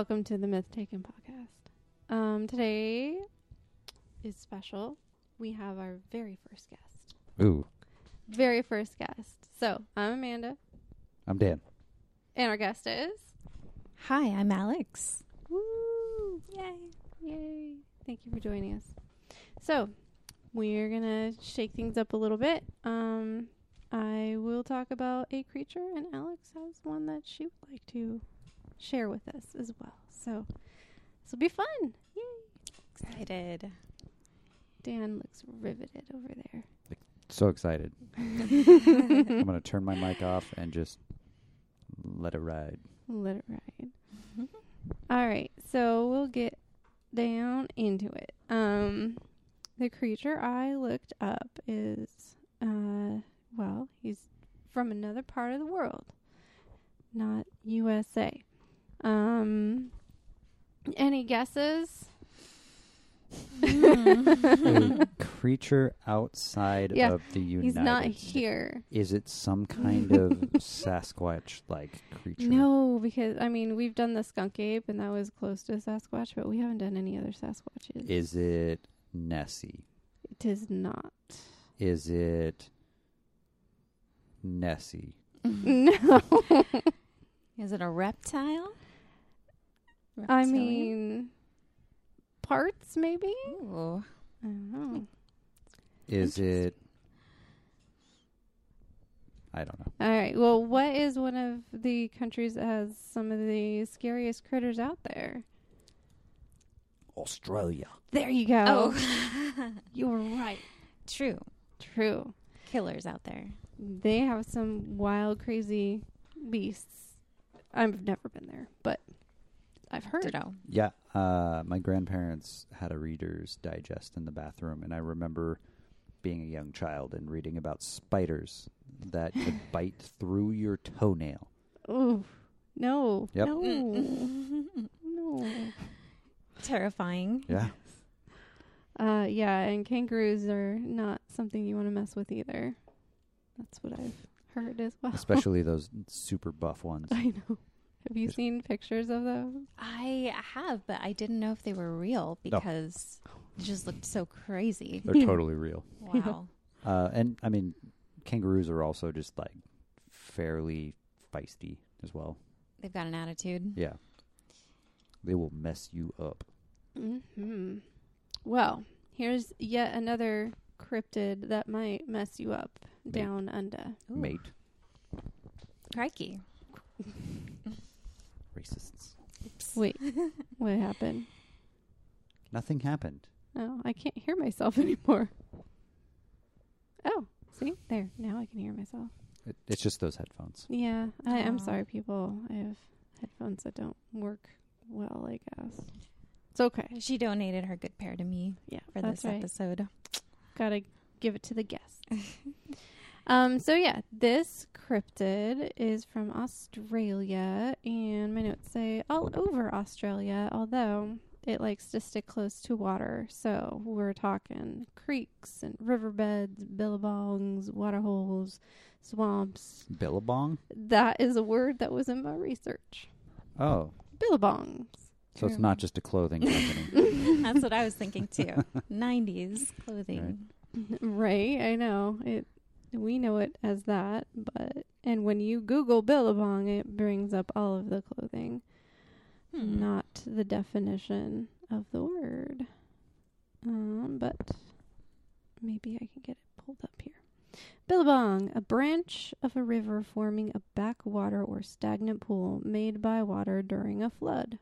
welcome to the Myth Taken podcast. Um, today is special. We have our very first guest. Ooh, Very first guest. So I'm Amanda, I'm Dan. and our guest is. Hi, I'm Alex. Woo! Yay. Yay! Thank you for joining us. So we're gonna shake things up a little bit. Um, I will talk about a creature, and Alex has one that she would like to share with us as well. So this will be fun. Yay! Excited. Dan looks riveted over there. So excited. I'm gonna turn my mic off and just let it ride. Let it ride. All right, so we'll get down into it. Um, the creature I looked up is, uh, well, he's from another part of the world, not USA. Um, any guesses? A creature outside Yeah, of the United He's not here. Is it some kind of Sasquatch like creature? No, because I mean we've done the skunk ape, and that was close to Sasquatch, but we haven't done any other Sasquatches. Is it Nessie? it is not. Is it Nessie? no. Is it a reptile? I Reptilian? mean, parts maybe. Ooh. I don't know. Is it? I don't know. All right. Well, what is one of the countries that has some of the scariest critters out there? Australia. There you go. Oh. you were right. True. True. Killers out there. They have some wild, crazy beasts. I've never been there, but I've heard. Ditto. Yeah, uh, my grandparents had a Reader's Digest in the bathroom, and I remember being a young child and reading about spiders that could bite through your toenail. Oh no, Yep. no, no. Terrifying. Yeah, Uh, yeah, and kangaroos are not something you want to mess with either. That's what I've heard as well. especially those super buff ones. I know. Have you seen pictures of them? I have, but I didn't know if they were real because it just looked so crazy. They're totally real. Wow. Uh, and I mean, kangaroos are also just like fairly feisty as well. They've got an attitude. Yeah, they will mess you up. hmm Well, here's yet another cryptid that might mess you up Mate. down under. Ooh. Mate, Crikey. Racists. Oops. Wait, what happened? Nothing happened. Oh, I can't hear myself anymore. Oh, see? There. Now I can hear myself. It, it's just those headphones. Yeah, I, I'm Aw. sorry, people. I have headphones that don't work well, I guess. It's okay. She donated her good pair to me Yeah, for that's this right. episode. Gotta give it to the guests. um, so yeah, this cryptid is from Australia, and my notes say all over Australia, although it likes to stick close to water. So we're talking creeks and riverbeds, billabongs, waterholes, swamps. Billabong. That is a word that was in my research. Oh, Billabongs. so it's not just a clothing company. That's what I was thinking too. 90s clothing. Right, I know. It we know it as that, but and when you Google Billabong it brings up all of the clothing, Hmm. not the definition of the word. Um, but maybe I can get it pulled up here. Billabong, a branch of a river forming a backwater or stagnant pool made by water during a flood.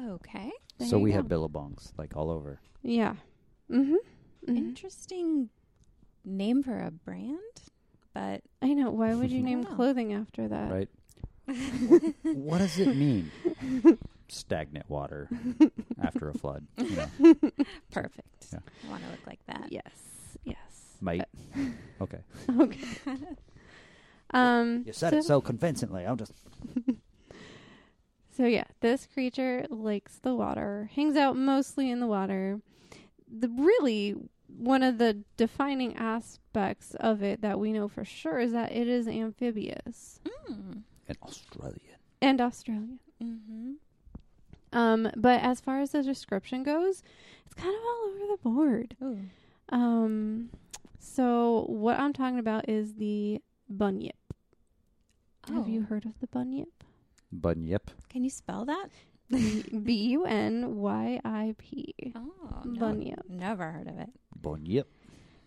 Okay. There so we go. have billabongs like all over. Yeah. Mhm. Mhm. Interesting name for a brand, but I know. Why would you name Wow. clothing after that? Right. what does it mean? Stagnant water after a flood. You know, perfect. Yeah. I want to look like that. Yes. Yes. mate. Okay. Okay. um. You said so, it so convincingly. I'm just. So yeah, this creature likes the water, hangs out mostly in the water. The really one of the defining aspects of it that we know for sure is that it is amphibious Mm. An Australian. and Australian. Mm-hmm. Um, but as far as the description goes, it's kind of all over the board. Ooh. Um, so what I'm talking about is the bunyip. Have you Oh. heard of the bunyip? Bunyip. Can you spell that? B U N Y I P. Oh, Bunyip. Never heard of it. Bunyip.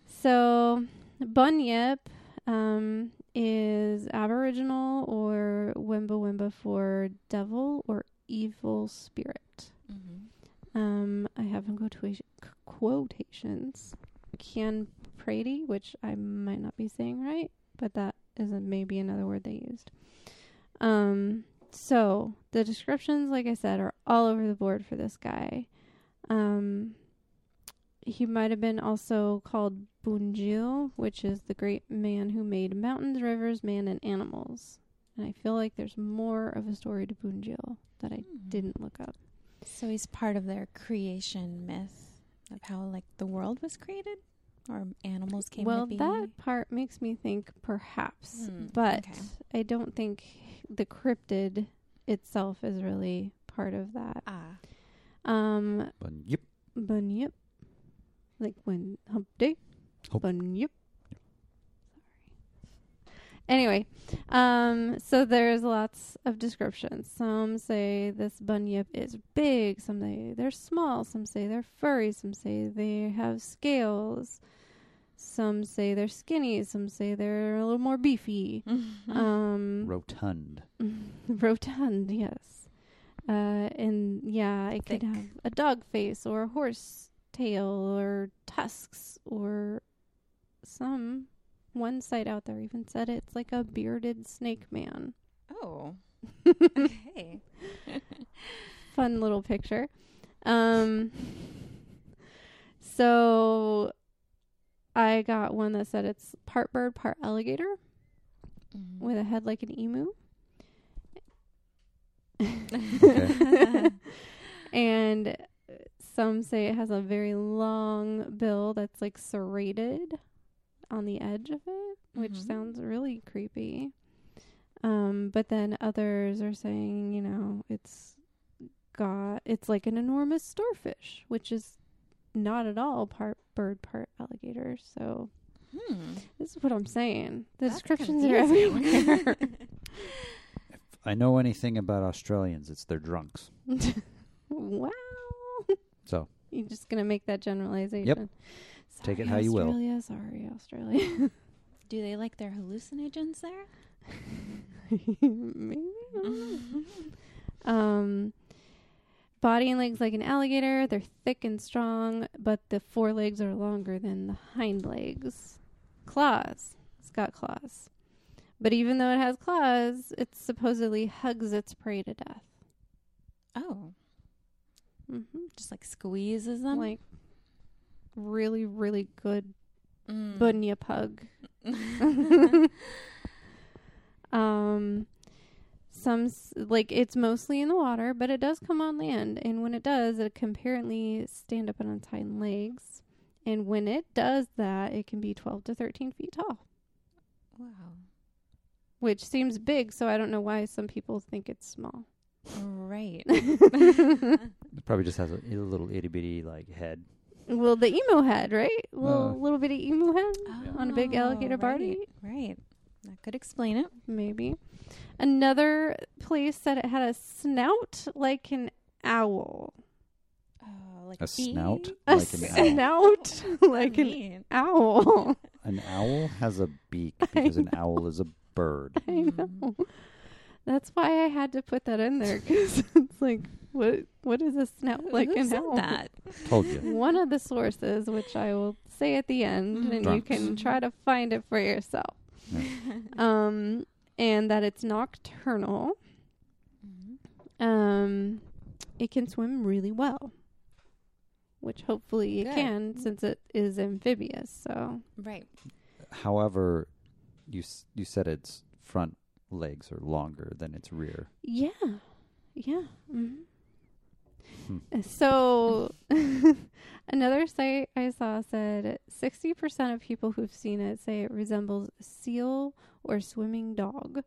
So, bunyip um, is Aboriginal or Wimba Wimba for devil or evil spirit. Mm-hmm. Um, I have in quotation, quotations. Can Prady, which I might not be saying right, but that is a, maybe another word they used. Um, so the descriptions, like I said, are all over the board for this guy. Um, he might have been also called Bunjil, which is the great man who made mountains, rivers, man, and animals. And I feel like there's more of a story to Bunjil that I Hmm. didn't look up. So he's part of their creation myth of how like the world was created or animals came well, to be. that part makes me think perhaps, Hmm, but okay. I don't think the cryptid itself is really part of that. ah. Um, Bunyip. bunyip, like when hump day, Hump. bunyip. Anyway, um, so there's lots of descriptions. Some say this bunyip is big. Some say they're small. Some say they're furry. Some say they have scales. Some say they're skinny. Some say they're a little more beefy. Um, Rotund. rotund, yes. Uh, and yeah, it Thick. could have a dog face or a horse tail or tusks or some. One site out there even said it's like a bearded snake man. oh. okay. Fun little picture. Um, so I got one that said it's part bird, part alligator Mhm. with a head like an emu. And some say it has a very long bill that's like serrated on the edge of it, which Mhm. sounds really creepy. Um, but then others are saying, you know, it's got it's like an enormous starfish, which is not at all part bird, part alligator. So Hmm. this is what I'm saying. The That's descriptions are everywhere. If I know anything about Australians, it's they're drunks. wow. So You're just gonna make that generalization. Yep. Take it Sorry, how you will. Australia, Sorry, Australia. Do they like their hallucinogens there? Maybe. I don't know. um, body and legs like an alligator. They're thick and strong, but the forelegs are longer than the hind legs. Claws. It's got claws. But even though it has claws, it supposedly hugs its prey to death. Oh, hmm just like squeezes them. Like really, really good Mm. bunyip hug. Um, some s- like it's mostly in the water, but it does come on land, and when it does, it can apparently stand up on its hind legs. And when it does that, it can be 12 to 13 feet tall, wow. which seems big. So I don't know why some people think it's small. Right. it probably just has a, a little itty bitty like head. well, the emu head, right? Little Uh. little bitty emu head, On a big alligator Oh, body? Right. right. That could explain it. maybe. Another place said it had a snout like an owl. Oh, like A beak? snout A like an owl. snout like an owl. An owl has a beak because an owl is a bird. I Mm. know. That's why I had to put that in there because it's like, what? What is a snout like Who an said owl? that? Told you. One of the sources, which I will say at the end, Mm. and Drunks. you can try to find it for yourself. Um, and that it's nocturnal. Mhm. Um, it can swim really well, which hopefully it Good. can since it is amphibious. So Right. However, you s- you said its front legs are longer than its rear. yeah, yeah. hmm Hmm. So another site I saw said 60% of people who've seen it say it resembles a seal or swimming dog.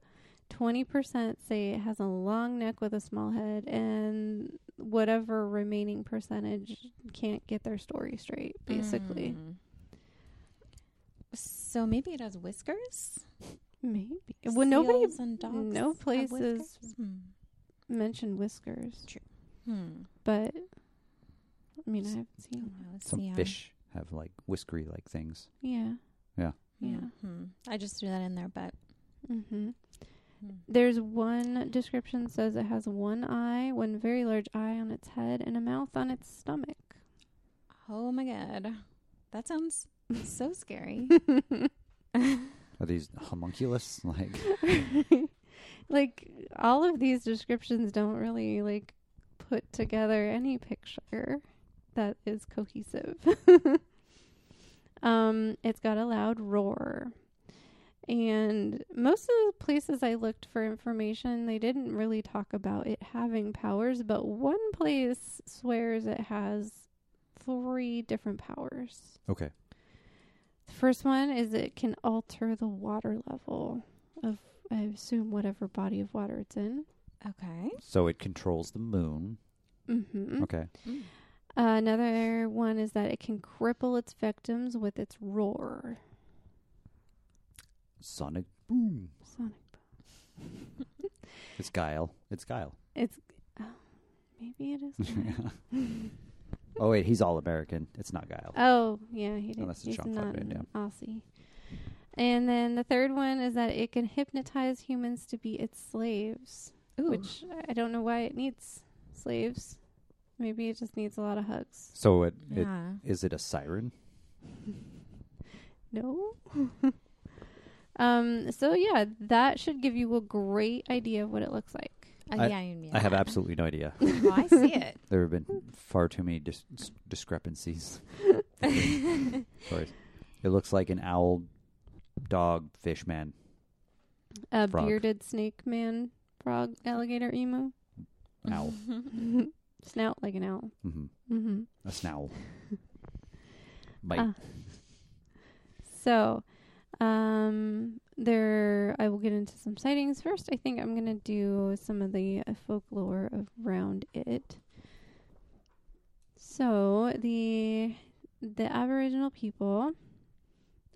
20% say it has a long neck with a small head, and whatever remaining percentage can't get their story straight, basically. Mm. So maybe it has whiskers. Maybe. Well, nobody and dogs no places whiskers? Hmm. mentioned whiskers, Hmm. but I mean, I haven't Oh, seen. wow, let's Some see, fish have like whiskery like things. Yeah. Yeah. Yeah. hmm. I just threw that in there, but Mm-hmm. hmm. There's one description says it has one eye, one very large eye on its head, and a mouth on its stomach. oh my god, that sounds so scary. Are these homunculus? Like, like all of these descriptions don't really like put together any picture that is cohesive. um, it's got a loud roar. And most of the places I looked for information, they didn't really talk about it having powers, but one place swears it has three different powers. okay. The first one is it can alter the water level of, I assume, whatever body of water it's in. okay. So it controls the moon. Mm-hmm. Okay. Mm. Uh, another one is that it can cripple its victims with its roar. Sonic boom. Sonic. Boom. it's Guile. It's Guile. It's oh, maybe it is. oh wait, he's all American. It's not Guile. oh yeah, he did. Unless it's He's Sean not Connery, an Aussie. And then the third one is that it can hypnotize humans to be its slaves, Ooh. which I don't know why it needs slaves. Maybe it just needs a lot of hugs. So it, it yeah. is it a siren? No. um. So yeah, that should give you a great idea of what it looks like. Uh, I- yeah, yeah. I have absolutely no idea. Oh, I see it. There have been far too many dis- discrepancies. Sorry. It looks like an owl, dog, fish man. A Frog. bearded snake man, frog, alligator, emu, Owl. snout like an owl. hmm Mm-hmm. A snowl. Bite. Ah. So, um, there I will get into some sightings first. I think I'm gonna do some of the uh, folklore around it. So the the Aboriginal people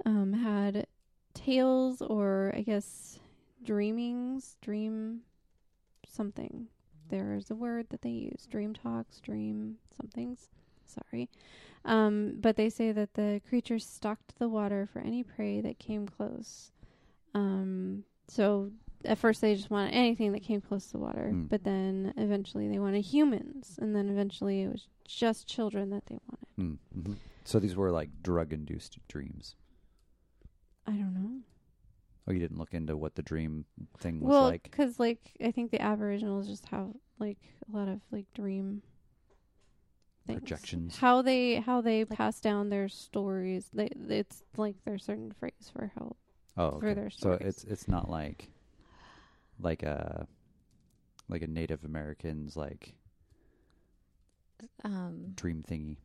um, had tales, or I guess dreamings, dream something. There's a word that they use: dream talks, dream somethings. Sorry. Um, but they say that the creatures stalked the water for any prey that came close. Um, so at first they just wanted anything that came close to the water, Mm. but then eventually they wanted humans, and then eventually it was just children that they wanted. Mm-hmm. So these were like drug-induced dreams. I don't know. Oh, you didn't look into what the dream thing was Well, like. because like I think the Aboriginals just have like a lot of like dream things. Projections. How they how they Like- pass down their stories. They it's like their certain phrase for how Oh, for okay. their so it's it's not like like a like a Native Americans like um, dream thingy.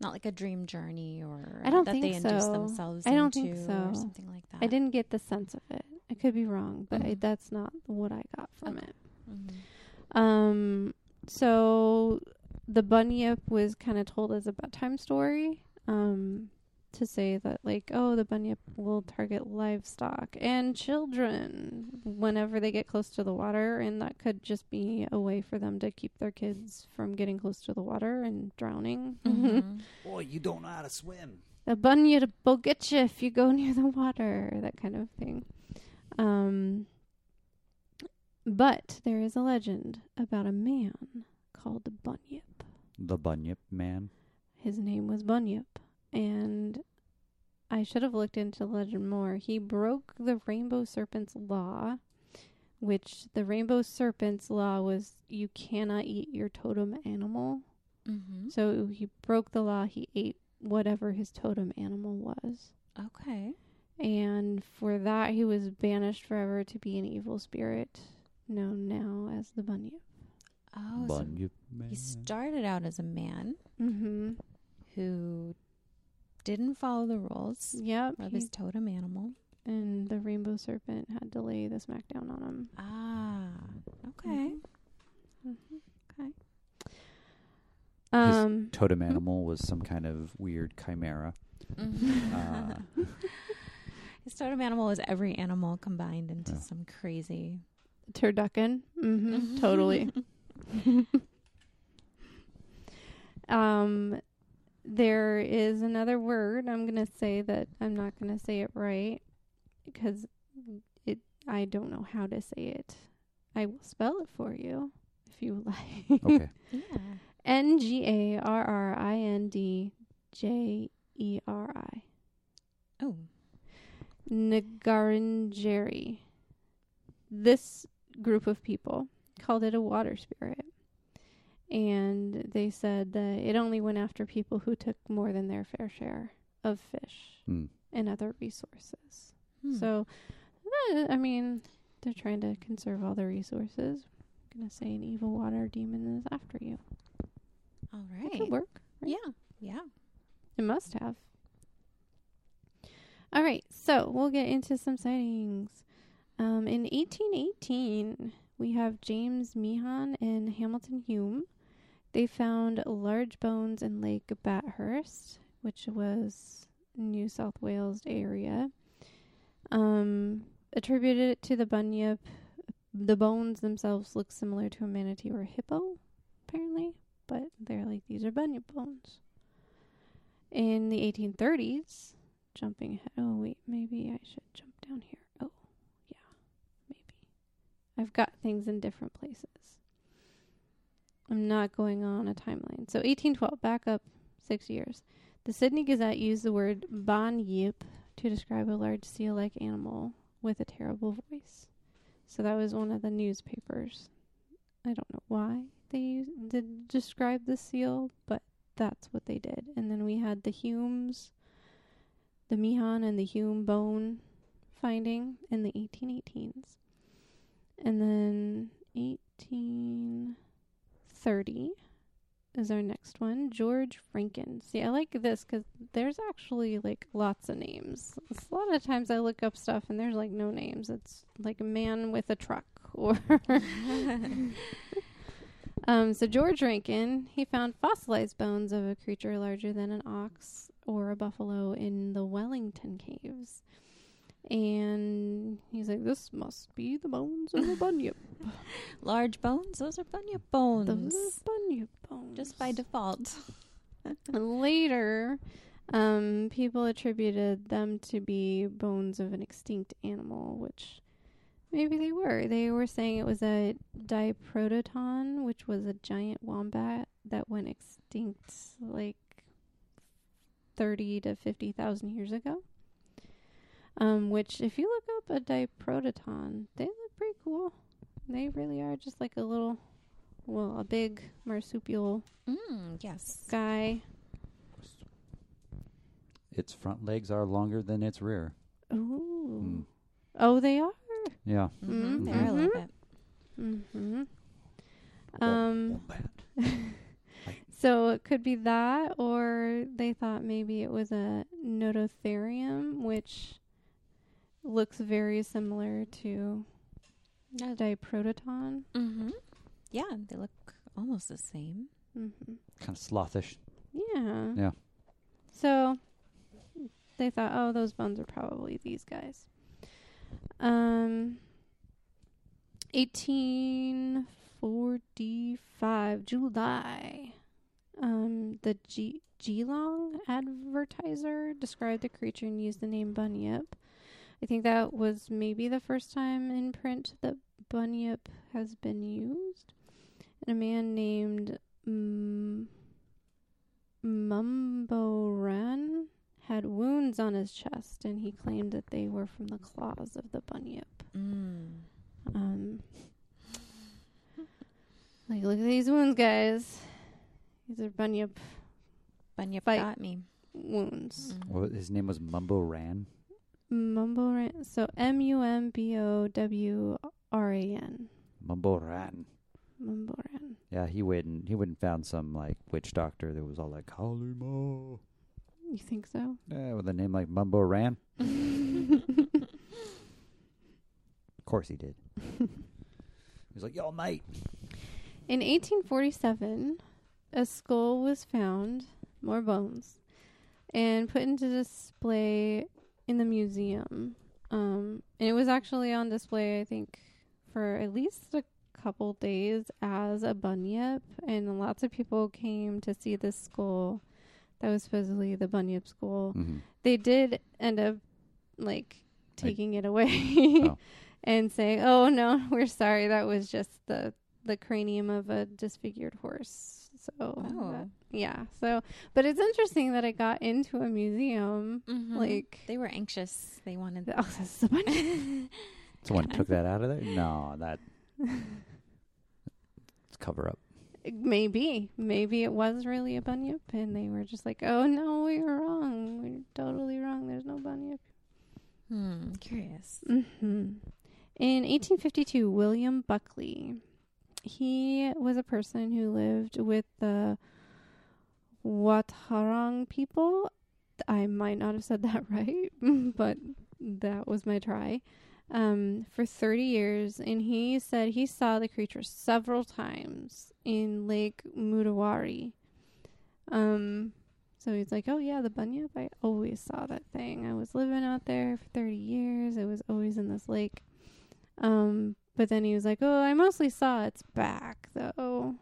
not like a dream journey or I don't that think they induce so. themselves I don't into think or so. something like that. I didn't get the sense of it. I could be wrong, but I, Mhm. that's not what I got from Okay. it. Mhm. Um, so the bunyip was kind of told as a bedtime story. Um, to say that like, oh, the bunyip will target livestock and children whenever they get close to the water, and that could just be a way for them to keep their kids from getting close to the water and drowning. Mhm. Boy, you don't know how to swim. a bunyip will get you if you go near the water, that kind of thing. Um, but there is a legend about a man called Bunyip. The Bunyip Man. His name was Bunyip, and I should have looked into legend more. He broke the Rainbow Serpent's law, which the Rainbow Serpent's law was you cannot eat your totem animal. Mhm. So he broke the law. He ate whatever his totem animal was. Okay. And for that, he was banished forever to be an evil spirit known now as the Bunyip. Oh, so Man. he started out as a man Mm-hmm. who didn't follow the rules Yep. of he- his totem animal. and the rainbow serpent had to lay the smackdown on him. Ah, okay. Okay. Um, Totem animal was some kind of weird chimera. Uh, His totem animal is every animal combined into Yeah. some crazy. turducken. hmm Totally. um, there is another word I'm gonna say that I'm not gonna say it right because it I don't know how to say it. I will spell it for you if you would like. okay. Yeah. N G A R R I N D J E R I. Oh. Ngarangeri. This group of people called it a water spirit. And they said that it only went after people who took more than their fair share of fish Hmm. and other resources. Hmm. So, eh, I mean, they're trying to conserve all the resources. I'm going to say an evil water demon is after you. All right. That could work. right? Yeah. Yeah. It must have. All right, so we'll get into some sightings. Um, in 1818, we have James Meehan and Hamilton Hume. They found large bones in Lake Bathurst, which was New South Wales area. Um, attributed it to the bunyip. The bones themselves look similar to a manatee or a hippo, apparently, but they're like these are bunyip bones in the 1830s, jumping ahead. Oh, wait, maybe I should jump down here. I've got things in different places. I'm not going on a timeline. So 1812, back up six years. The Sydney Gazette used the word banyip to describe a large seal like animal with a terrible voice. So that was one of the newspapers. I don't know why they used, did describe the seal, but that's what they did. And then we had the Humes, the Meehan and the Hume bone finding in the 1818s. And then 1830 is our next one. George Rankin. See, I like this because there's actually like lots of names. A lot of times I look up stuff and there's like no names. It's like a man with a truck or Um, so George Rankin, he found fossilized bones of a creature larger than an ox or a buffalo in the Wellington caves. And he's like, this must be the bones of a bunyip. Large bones. Those are bunyip bones. Those are bunyip bones. Just by default. Later, um, people attributed them to be bones of an extinct animal, which maybe they were. They were saying it was a diprotodon, which was a giant wombat that went extinct like 30 to 50,000 years ago. Um, which, if you look up a diprotodon, they look pretty cool. They really are just like a little, well, a big marsupial Mm, yes. guy. Its front legs are longer than its rear. Ooh. Mm. Oh, they are. Yeah. Mm-hmm. Mhm. They are a little Mhm. bit. Mm-hmm. Um. So it could be that, or they thought maybe it was a nototherium, which looks very similar to a diprotodon. Mm-hmm. Yeah, they look almost the same. Mm-hmm. Kind of slothish. Yeah. Yeah. So they thought, oh, those bones are probably these guys. Um, 1845, July. Um, the G- Geelong advertiser described the creature and used the name Bunyip. I think that was maybe the first time in print that Bunyip has been used. And a man named Mumbo Mumbowran had wounds on his chest, and he claimed that they were from the claws of the bunyip. Mm. Um, like, look at these wounds, guys. These are bunyip Bunyip got me. wounds. Mm. Well, his name was Mumbo Ran. Mumbowran. So M U M B O W R A N. Mumbo Ran. Mumbowran. Yeah, he wouldn't. He wouldn't found some like witch doctor that was all like Kalima. You think so? Yeah, with a name like Mumbo Ran. Of course he did. He's like, "Y'all mate. In 1847, a skull was found, more bones, and put into display in the museum. Um, and it was actually on display, I think, for at least a couple days as a bunyip, and lots of people came to see this skull. That was supposedly the bunyip skull. hmm They did end up like taking it away Oh. and saying, "Oh no, we're sorry. That was just the the cranium of a disfigured horse." So Oh. that- yeah. So, but it's interesting that it got into a museum. Mhm. Like, they were anxious. They wanted. oh, this is a bunch. Someone took that out of there? No, that. It's cover up. maybe, maybe it was really a bunyip, and they were just like, "Oh no, we were wrong. We're totally wrong. There's no bunyip." hmm, curious. Mm-hmm. In 1852, William Buckley, he was a person who lived with the Watharang people. I might not have said that right, but that was my try. Um, for 30 years, and he said he saw the creature several times in Lake Modewarre. Um, so he's like, "Oh yeah, the bunyip. I always saw that thing. I was living out there for 30 years. It was always in this lake." Um, but then he was like, "Oh, I mostly saw its back though.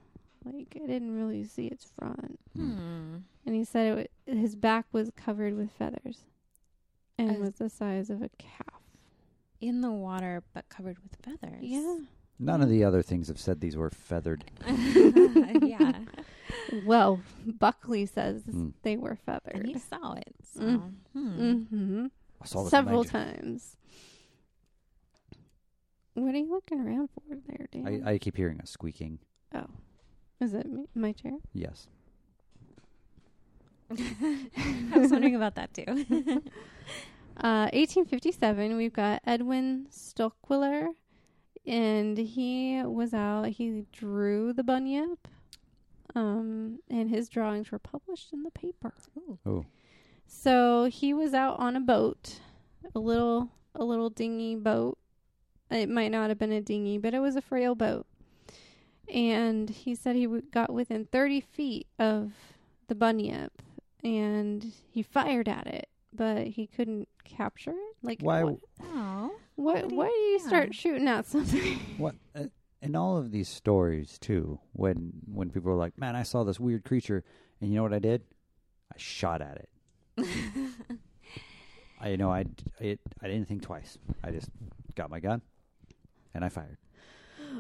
Like I didn't really see its front." Hmm. And he said it w- his back was covered with feathers and As- was the size of a calf. In the water, but covered with feathers. Yeah. None of the other things have said these were feathered. yeah. Well, Buckley says Mm. they were feathered. And he saw it. So. Mm. Hmm. hmm I saw this Several magic. times. What are you looking around for there, Dan? I, I keep hearing a squeaking. oh, is it me, my chair? Yes. I was wondering about that too. Uh, 1857, we've got Edwin Stocqueler, and he was out. He drew the bunyip, um, and his drawings were published in the paper. Ooh. Oh. So he was out on a boat, a little a little dinghy boat. It might not have been a dinghy, but it was a frail boat. And he said he w- got within 30 feet of the bunyip, and he fired at it, but he couldn't capture it. Like Why? What? Oh. What? would he- Why do you yeah. start shooting at something? What? Uh, in all of these stories, too, when when people are like, "Man, I saw this weird creature," and you know what I did? I shot at it. I you know I d- it, I didn't think twice. I just got my gun and I fired.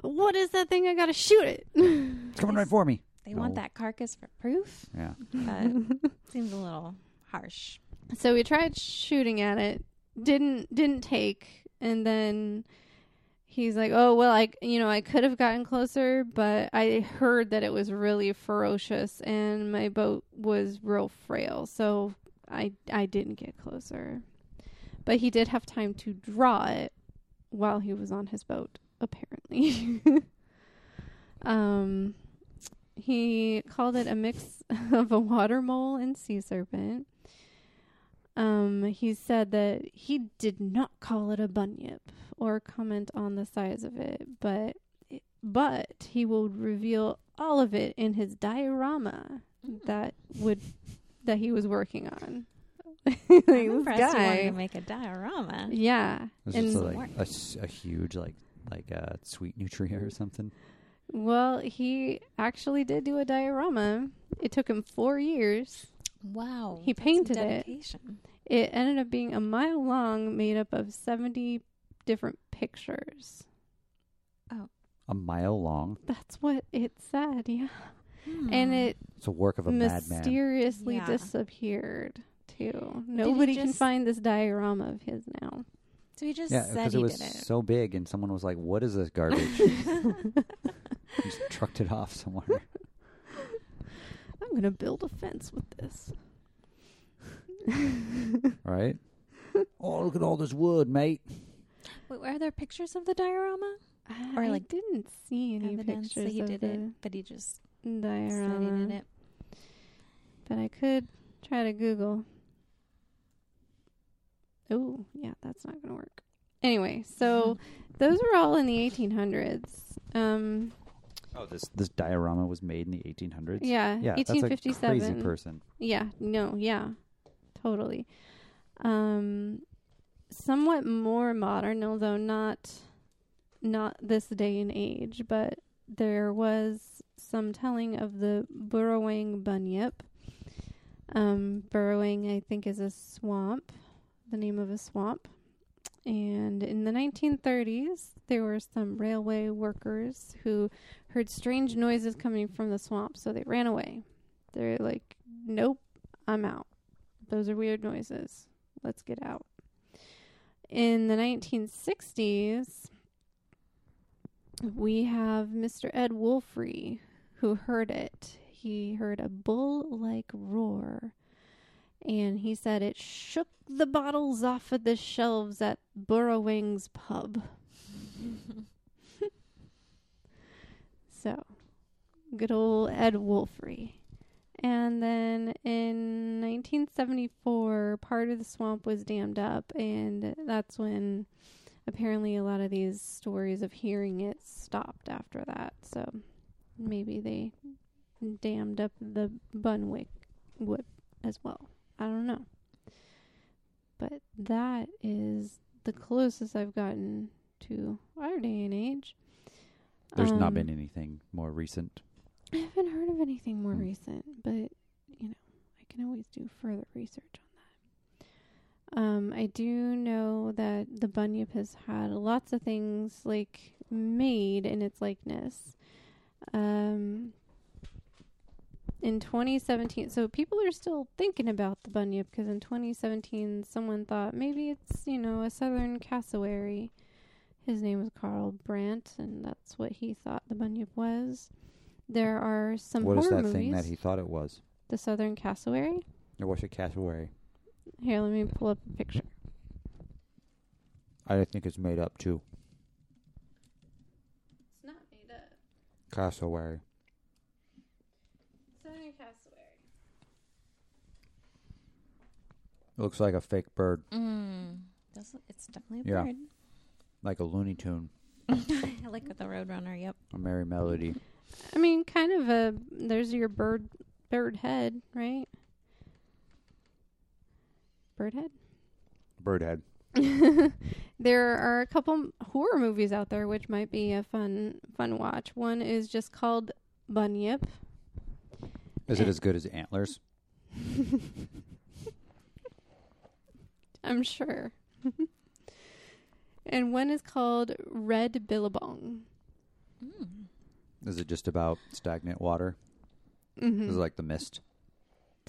what is that thing? I gotta shoot it. It's coming right for me. They want No. that carcass for proof, Yeah. but seems a little harsh. So we tried shooting at it, didn't didn't take, and then he's like, "Oh well, I you know I could have gotten closer, but I heard that it was really ferocious, and my boat was real frail, so I I didn't get closer." But he did have time to draw it while he was on his boat, apparently. um, he called it a mix of a water mole and sea serpent. Um, he said that he did not call it a bunyip or comment on the size of it, but but he will reveal all of it in his diorama that would that he was working on. Like, I'm this impressed you wanted guy. to make a diorama. Yeah, This and is like work. a, s- a huge like like a sweet nutria or something. well, he actually did do a diorama. It took him four years. Wow. He painted it. It ended up being a mile long, made up of seventy different pictures. Oh, a mile long. That's what it said, yeah. Hmm. And it It's a work of a madman. mysteriously Yeah. disappeared too. Nobody can just- find this diorama of his now. So he just Yeah, said because he it was did it. so big, and someone was like, "What is this garbage?" Just trucked it off somewhere. I'm gonna build a fence with this. Right? oh, look at all this wood, mate. Wait, are there pictures of the diorama? Or, I like, didn't see any Evidence pictures that he of did the it, but he just said he diorama, did it. but I could try to Google. Oh, yeah, that's not going to work. Anyway, so those were all in the 1800s. Um, Oh, this this diorama was made in the 1800s. yeah, yeah, that's a 1857. crazy person. Yeah, no, yeah, totally. Um, somewhat more modern, although not not this day and age, but there was some telling of the burrowing bunyip. Um, burrowing, I think, is a swamp, the name of a swamp. And in the 1930s, there were some railway workers who heard strange noises coming from the swamp, so they ran away. They're like, nope, I'm out. Those are weird noises. Let's get out. In the 1960s, we have Mr. Ed Wolfrey who heard it. He heard a bull like roar. And he said it shook the bottles off of the shelves at Burrowing's pub. so, good old Ed Wolfrey. And then in 1974, part of the swamp was dammed up, and that's when apparently a lot of these stories of hearing it stopped after that. So maybe they dammed up the Bunwick wood as well. I don't know. But that is the closest I've gotten to our day and age. There's not Um, been anything more recent. I haven't heard of anything more Hmm. recent, but you know, I can always do further research on that. Um, I do know that the Bunyip has had lots of things like made in its likeness. Um, in 2017, so people are still thinking about the Bunyip because in 2017, someone thought maybe it's you know a southern cassowary. His name was Carl Brandt, and that's what he thought the Bunyip was. There are some What is horror that movies. thing that he thought it was? the Southern Cassowary. Or what's a cassowary? Here, let me pull up a picture. I think it's made up too. It's not made up. Cassowary. Southern Cassowary. Looks like a fake bird, Mm. Does it- It's definitely a Yeah. bird. like a Looney Tune, I like with the Roadrunner. Yep. a merry melody. I mean, kind of a. There's your bird, bird head, right? Bird head. Bird head. there are a couple horror movies out there which might be a fun fun watch. One is just called Bunyip. Is it as good as Antlers? I'm sure. and one is called Red Billabong. Mm. Is it just about stagnant water? Mm-hmm. Is it like the mist?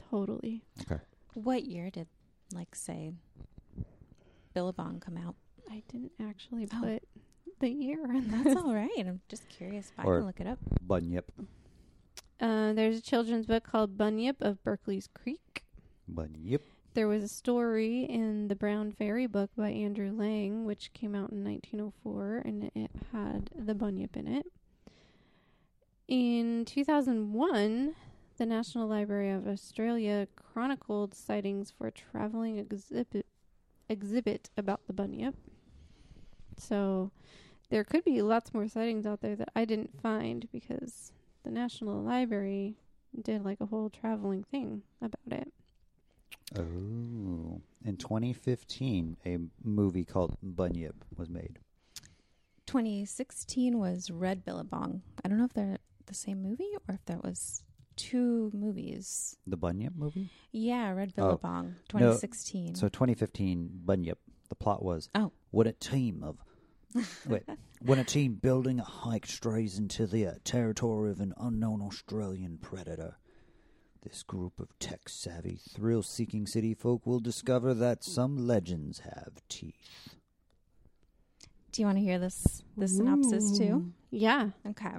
totally. Okay. What year did, like, say, Billabong come out? I didn't actually Oh. put the year on That's all right. I'm just curious if I can look it up. Bunyip. Uh, there's a children's book called Bunyip of Berkeley's Creek. Bunyip. There was a story in the Brown Fairy book by Andrew Lang, which came out in 1904, and it had the bunyip in it. In 2001, the National Library of Australia chronicled sightings for a traveling exhibit exhibit about the bunyip. So there could be lots more sightings out there that I didn't find because the National Library did like a whole traveling thing about it. Oh. In 2015, a movie called Bunyip was made. 2016 was Red Billabong. I don't know if they're the same movie or if that was two movies. The Bunyip movie? Yeah, Red Oh. Billabong, 2016. So 2015 Bunyip. The plot was Oh. when a team of wait when a team building a hike strays into the uh, territory of an unknown Australian predator. This group of tech savvy, thrill seeking city folk will discover that some legends have teeth. Do you want to hear this this synopsis too? Yeah. Okay.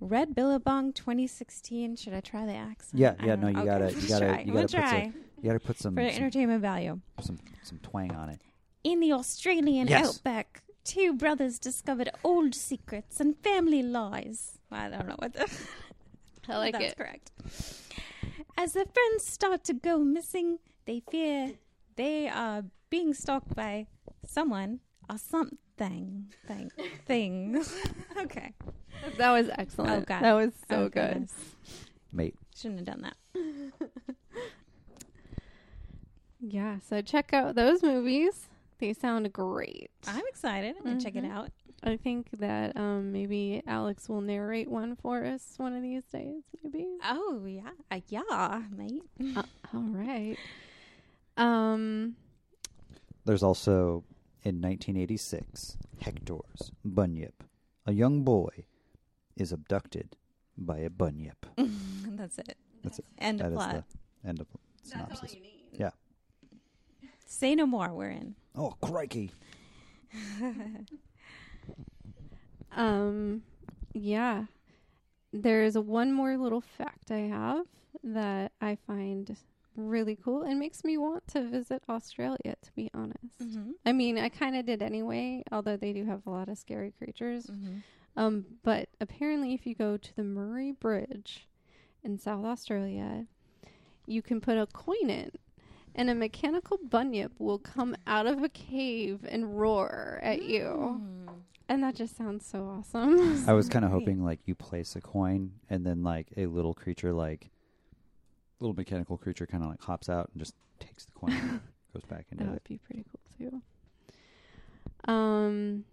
Red Billabong 2016. Should I try the accent? Yeah, yeah, no, you Okay, gotta- you let's gotta- try. you gotta gonna put some- You got to put some for some, entertainment value. some some twang on it. In the Australian Yes. outback, two brothers discovered old secrets and family lies. I don't know what the. I like That's it. correct. As the friends start to go missing, they fear they are being stalked by someone or something thing thing. okay. That was excellent. Oh, God. That was so Oh, good. goodness. Mate, Shouldn't have done that. Yeah, so check out those movies. They sound great. I'm excited. I'm gonna check it Mhm. out. I think that um, maybe Alex will narrate one for us one of these days, maybe. Oh yeah, uh, yeah, mate. Uh, all right. Um, there's also in 1986, Hector's Bunyip. A young boy is abducted by a bunyip. That's it. That's it. End That of is plot. the end of synopsis. need. Say no more. We're in. Oh, crikey. Um, yeah. There's one more little fact I have that I find really cool and makes me want to visit Australia, to be honest. Mm-hmm. I mean, I kind of did anyway, although they do have a lot of scary creatures. Mm-hmm. Um, but apparently, if you go to the Murray Bridge in South Australia, you can put a coin in, and a mechanical bunyip will come out of a cave and roar at Mm. you. And that just sounds so awesome. I was kind of hoping like you place a coin and then like a little creature, like little mechanical creature, kind of like hops out and just takes the coin, and goes back into that would it. be pretty cool too. Um,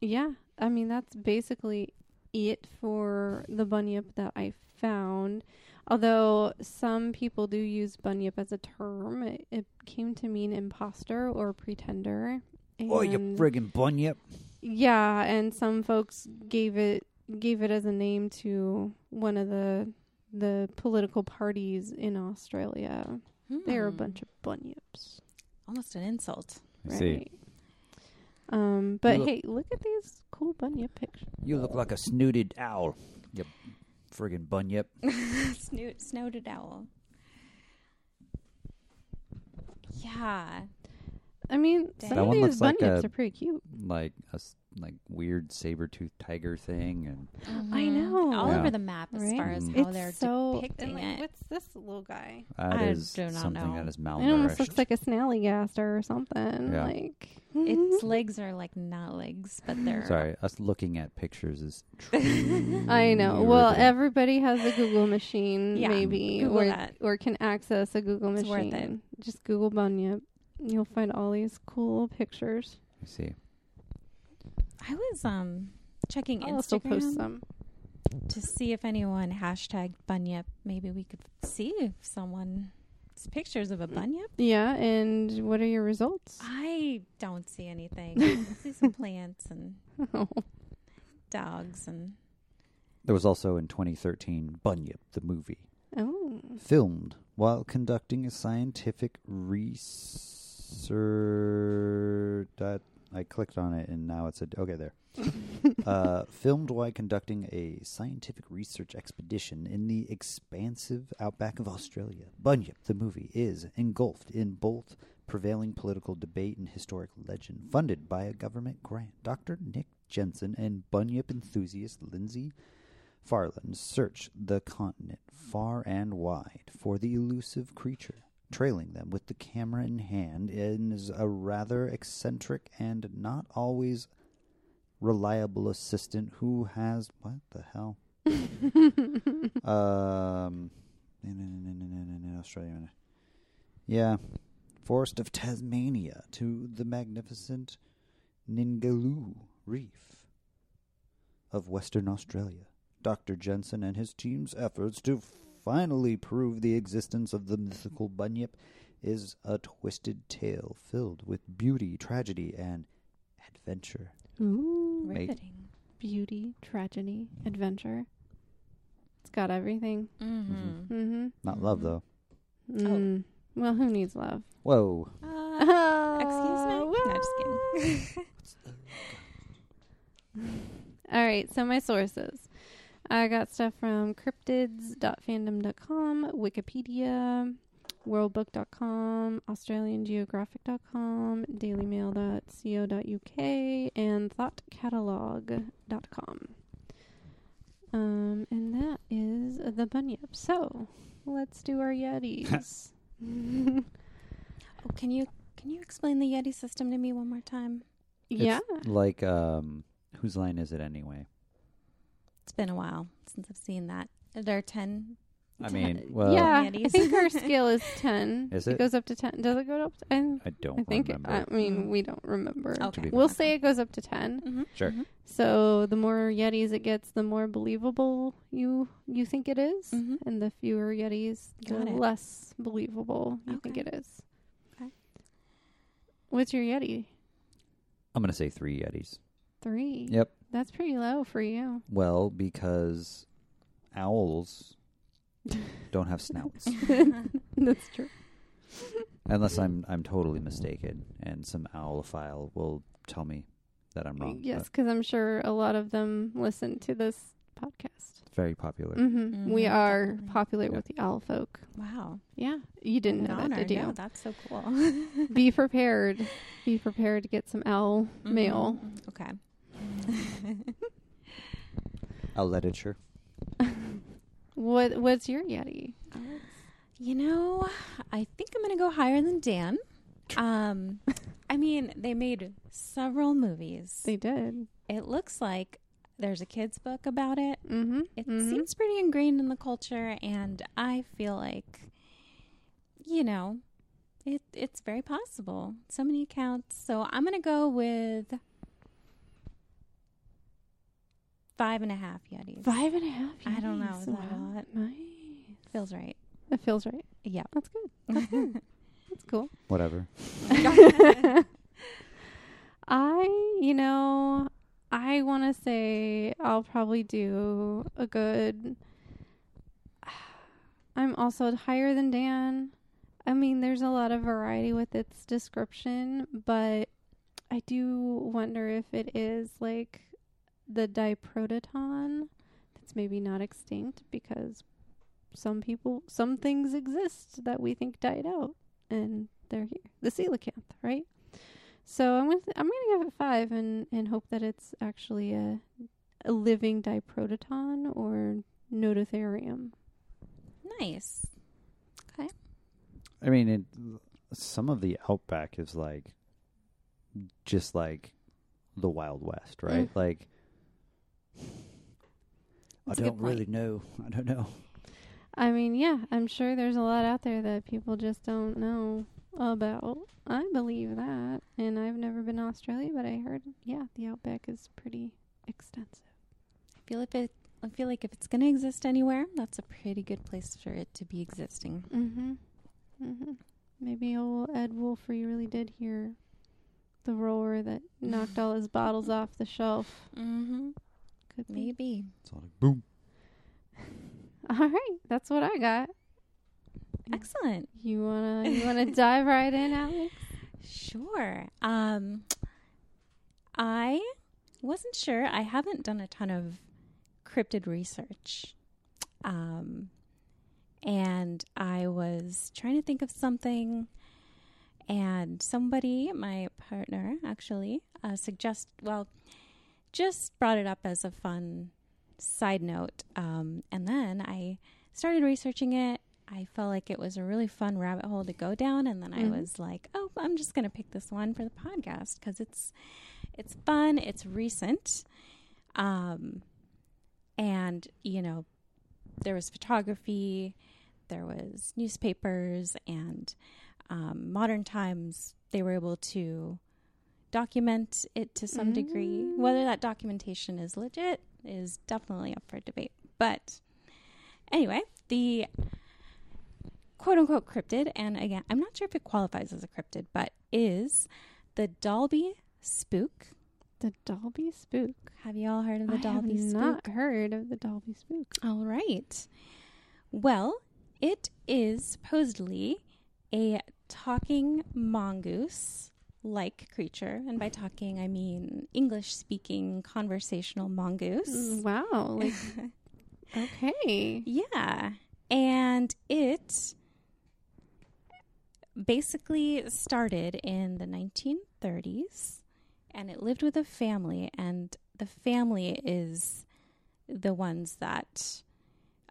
yeah, I mean that's basically it for the bunyip that I found. Although some people do use bunyip as a term, it, it came to mean imposter or pretender. Oh, you And- friggin' bunyip! yeah, and some folks gave it gave it as a name to one of the the political parties in Australia. They're a Hmm. bunch of bunyips. Almost an insult. I see. Right. Um, but look- hey, look at these cool bunyip pictures. You look like a snooted owl. You friggin' bunyip. Snoot, snouted owl. Yeah. I mean, Dang. some That of one these looks like bunyips a- are pretty cute. Like a s- like weird saber toothed tiger thing, and I Mhm. know. All Yeah. over the map as Right? far as how it's they're so. depicting and, like, it. What's this little guy? that I is do not something know. that is It almost malnourished. looks like a snallygaster or something. Yeah. Like Its legs are like not legs, but they're Sorry, us looking at pictures is. True. I know. Well, everybody has a Google machine, Yeah, maybe, Google or that. or can access a Google It's worth machine. it. Just Google bunyip. You'll find all these cool pictures. I see. I was um checking I'll also post Instagram some. to see if anyone hashtagged bunyip. Maybe we could see if someone pictures of a bunyip. Yeah, and what are your results? I don't see anything. I see some plants and Oh. dogs and There was also in 2013 Bunyip, the movie, oh. filmed while conducting a scientific research. I clicked on it and now it said, okay, there. uh, filmed while conducting a scientific research expedition in the expansive outback of Australia. Bunyip, the movie, is engulfed in both prevailing political debate and historic legend, funded by a government grant. Dr. Nick Jensen and Bunyip enthusiast Lindsay Farland search the continent far and wide for the elusive creature. Trailing them with the camera in hand is a rather eccentric and not always reliable assistant who has what the hell? um, Australia. Yeah, Forest of Tasmania to the magnificent Ningaloo Reef of Western Australia. Dr. Jensen and his team's efforts to finally prove the existence of the mythical bunyip is a twisted tale filled with beauty, tragedy, and adventure. Ooh. Mate. riveting. Beauty, tragedy, adventure. It's got everything. Mm-hmm. Mm-hmm. Not love, though. Mm. Well, who needs love? Whoa. Uh, excuse me. Uh, No, just kidding. All right, so my sources. I got stuff from cryptids.fandom.com, Wikipedia, worldbook.com, australiangeographic.com, dailymail.co.uk, and thoughtcatalog.com. Um, and that is the bunyip. So, let's do our yetis. oh, can you can you explain the Yeti system to me one more time? Yeah. Like, um, whose line is it anyway? It's been a while since I've seen that. There are ten. I mean, well, yeah. I think our scale is 10. Is It it? goes up to 10. Does it go up to I, I don't I think, remember. I mean, Mm. we don't remember. Okay. We'll say it goes up to 10. Mm-hmm. Sure. So the more Yetis it gets, the more believable you you think it is. Mhm. And the fewer Yetis, the it. less believable you think it is. Okay. What's your Yeti? I'm gonna say three Yetis. Three. Yep. That's pretty low for you. Well, because owls don't have snouts, That's true. unless I'm I'm totally mistaken, and some owlophile will tell me that I'm wrong. Yes, because I'm sure a lot of them listen to this podcast. it's very popular. hmm We Mhm, are definitely. popular Yeah. with the owl folk. Wow. Yeah, you didn't An know that, did you? No, that's so cool. Be prepared. Be prepared to get some owl Mhm. mail. Okay. Owl literature. What What's your Yeti? You know, I think I'm going to go higher than Dan. Um, I mean, they made several movies. They did. It looks like there's a kids' book about it. Mm-hmm. It seems pretty ingrained in the culture, and I feel like, you know, it it's very possible. So many accounts. So I'm going to go with five and a half Yetis. five and a half. I don't know. Yetis. Is that a Wow. lot? Nice. Feels right. That feels right. Yeah. That's good. That's good. That's cool. Whatever. I, you know, I want to say I'll probably do a good. I'm also higher than Dan. I mean, there's a lot of variety with its description, but I do wonder if it is like the diprotodon that's maybe not extinct because some people, some things exist that we think died out and they're here. The coelacanth, right? So I'm gonna th- I'm gonna give it five and and hope that it's actually a a living diprotodon or nototherium. Nice. Okay. I mean, it, some of the outback is like just like the Wild West, right? Mm. Like, I That's a good don't really know. I don't know. I mean, yeah, I'm sure there's a lot out there that people just don't know about. I believe that, and I've never been to Australia, but I heard, yeah, the outback is pretty extensive. I feel if it. I feel like if it's going to exist anywhere, that's a pretty good place for it to be existing. Mm-hmm. Mm-hmm. Maybe old Ed Wolfrey really did hear the roar that knocked all his bottles off the shelf. Mm-hmm. Could be. Maybe. It's all like boom. All right, that's what I got. Excellent. You wanna you wanna dive right in, Alex? Sure. Um, I wasn't sure. I haven't done a ton of cryptid research. Um, and I was trying to think of something, and somebody, my partner, actually, uh, suggest well, just brought it up as a fun side note. Um, and then I started researching it. I felt like it was a really fun rabbit hole to go down, and then Mhm. I was like, "Oh, I'm just going to pick this one for the podcast because it's it's fun, it's recent, um, and you know, there was photography, there was newspapers, and um, modern times they were able to document it to some degree. Mm. Whether that documentation is legit is definitely up for debate. But anyway, the quote unquote cryptid, and again, I'm not sure if it qualifies as a cryptid, but is the Dalby spook. The Dalby Spook. Have you all heard of the I Dalby have spook? not heard of the Dalby Spook. All right. Well, it is supposedly a talking mongoose like creature. And by talking, I mean English speaking conversational mongoose. Mm, Wow, like okay. Yeah. And it basically started in the 1930s and it lived with a family, and the family is the ones that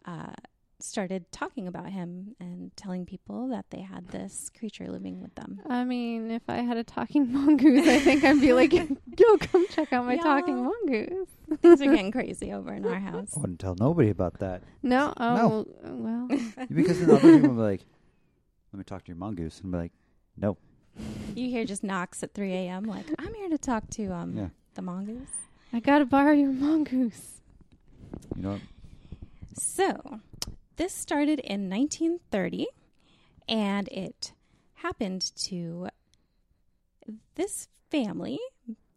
uh, started talking about him and telling people that they had this creature living with them. I mean, if I had a talking mongoose, I think I'd be like, "Yo, come check out my Yeah. talking mongoose." Things are getting crazy over in our house. I wouldn't tell nobody about that No, oh well. because then other people will be like, "Let me talk to your mongoose," and I'm like, "No." You hear just knocks at 3 a.m. like, I'm here to talk to um Yeah. the mongoose. I gotta borrow your mongoose. You know what? So, this started in 1930, and it happened to this family.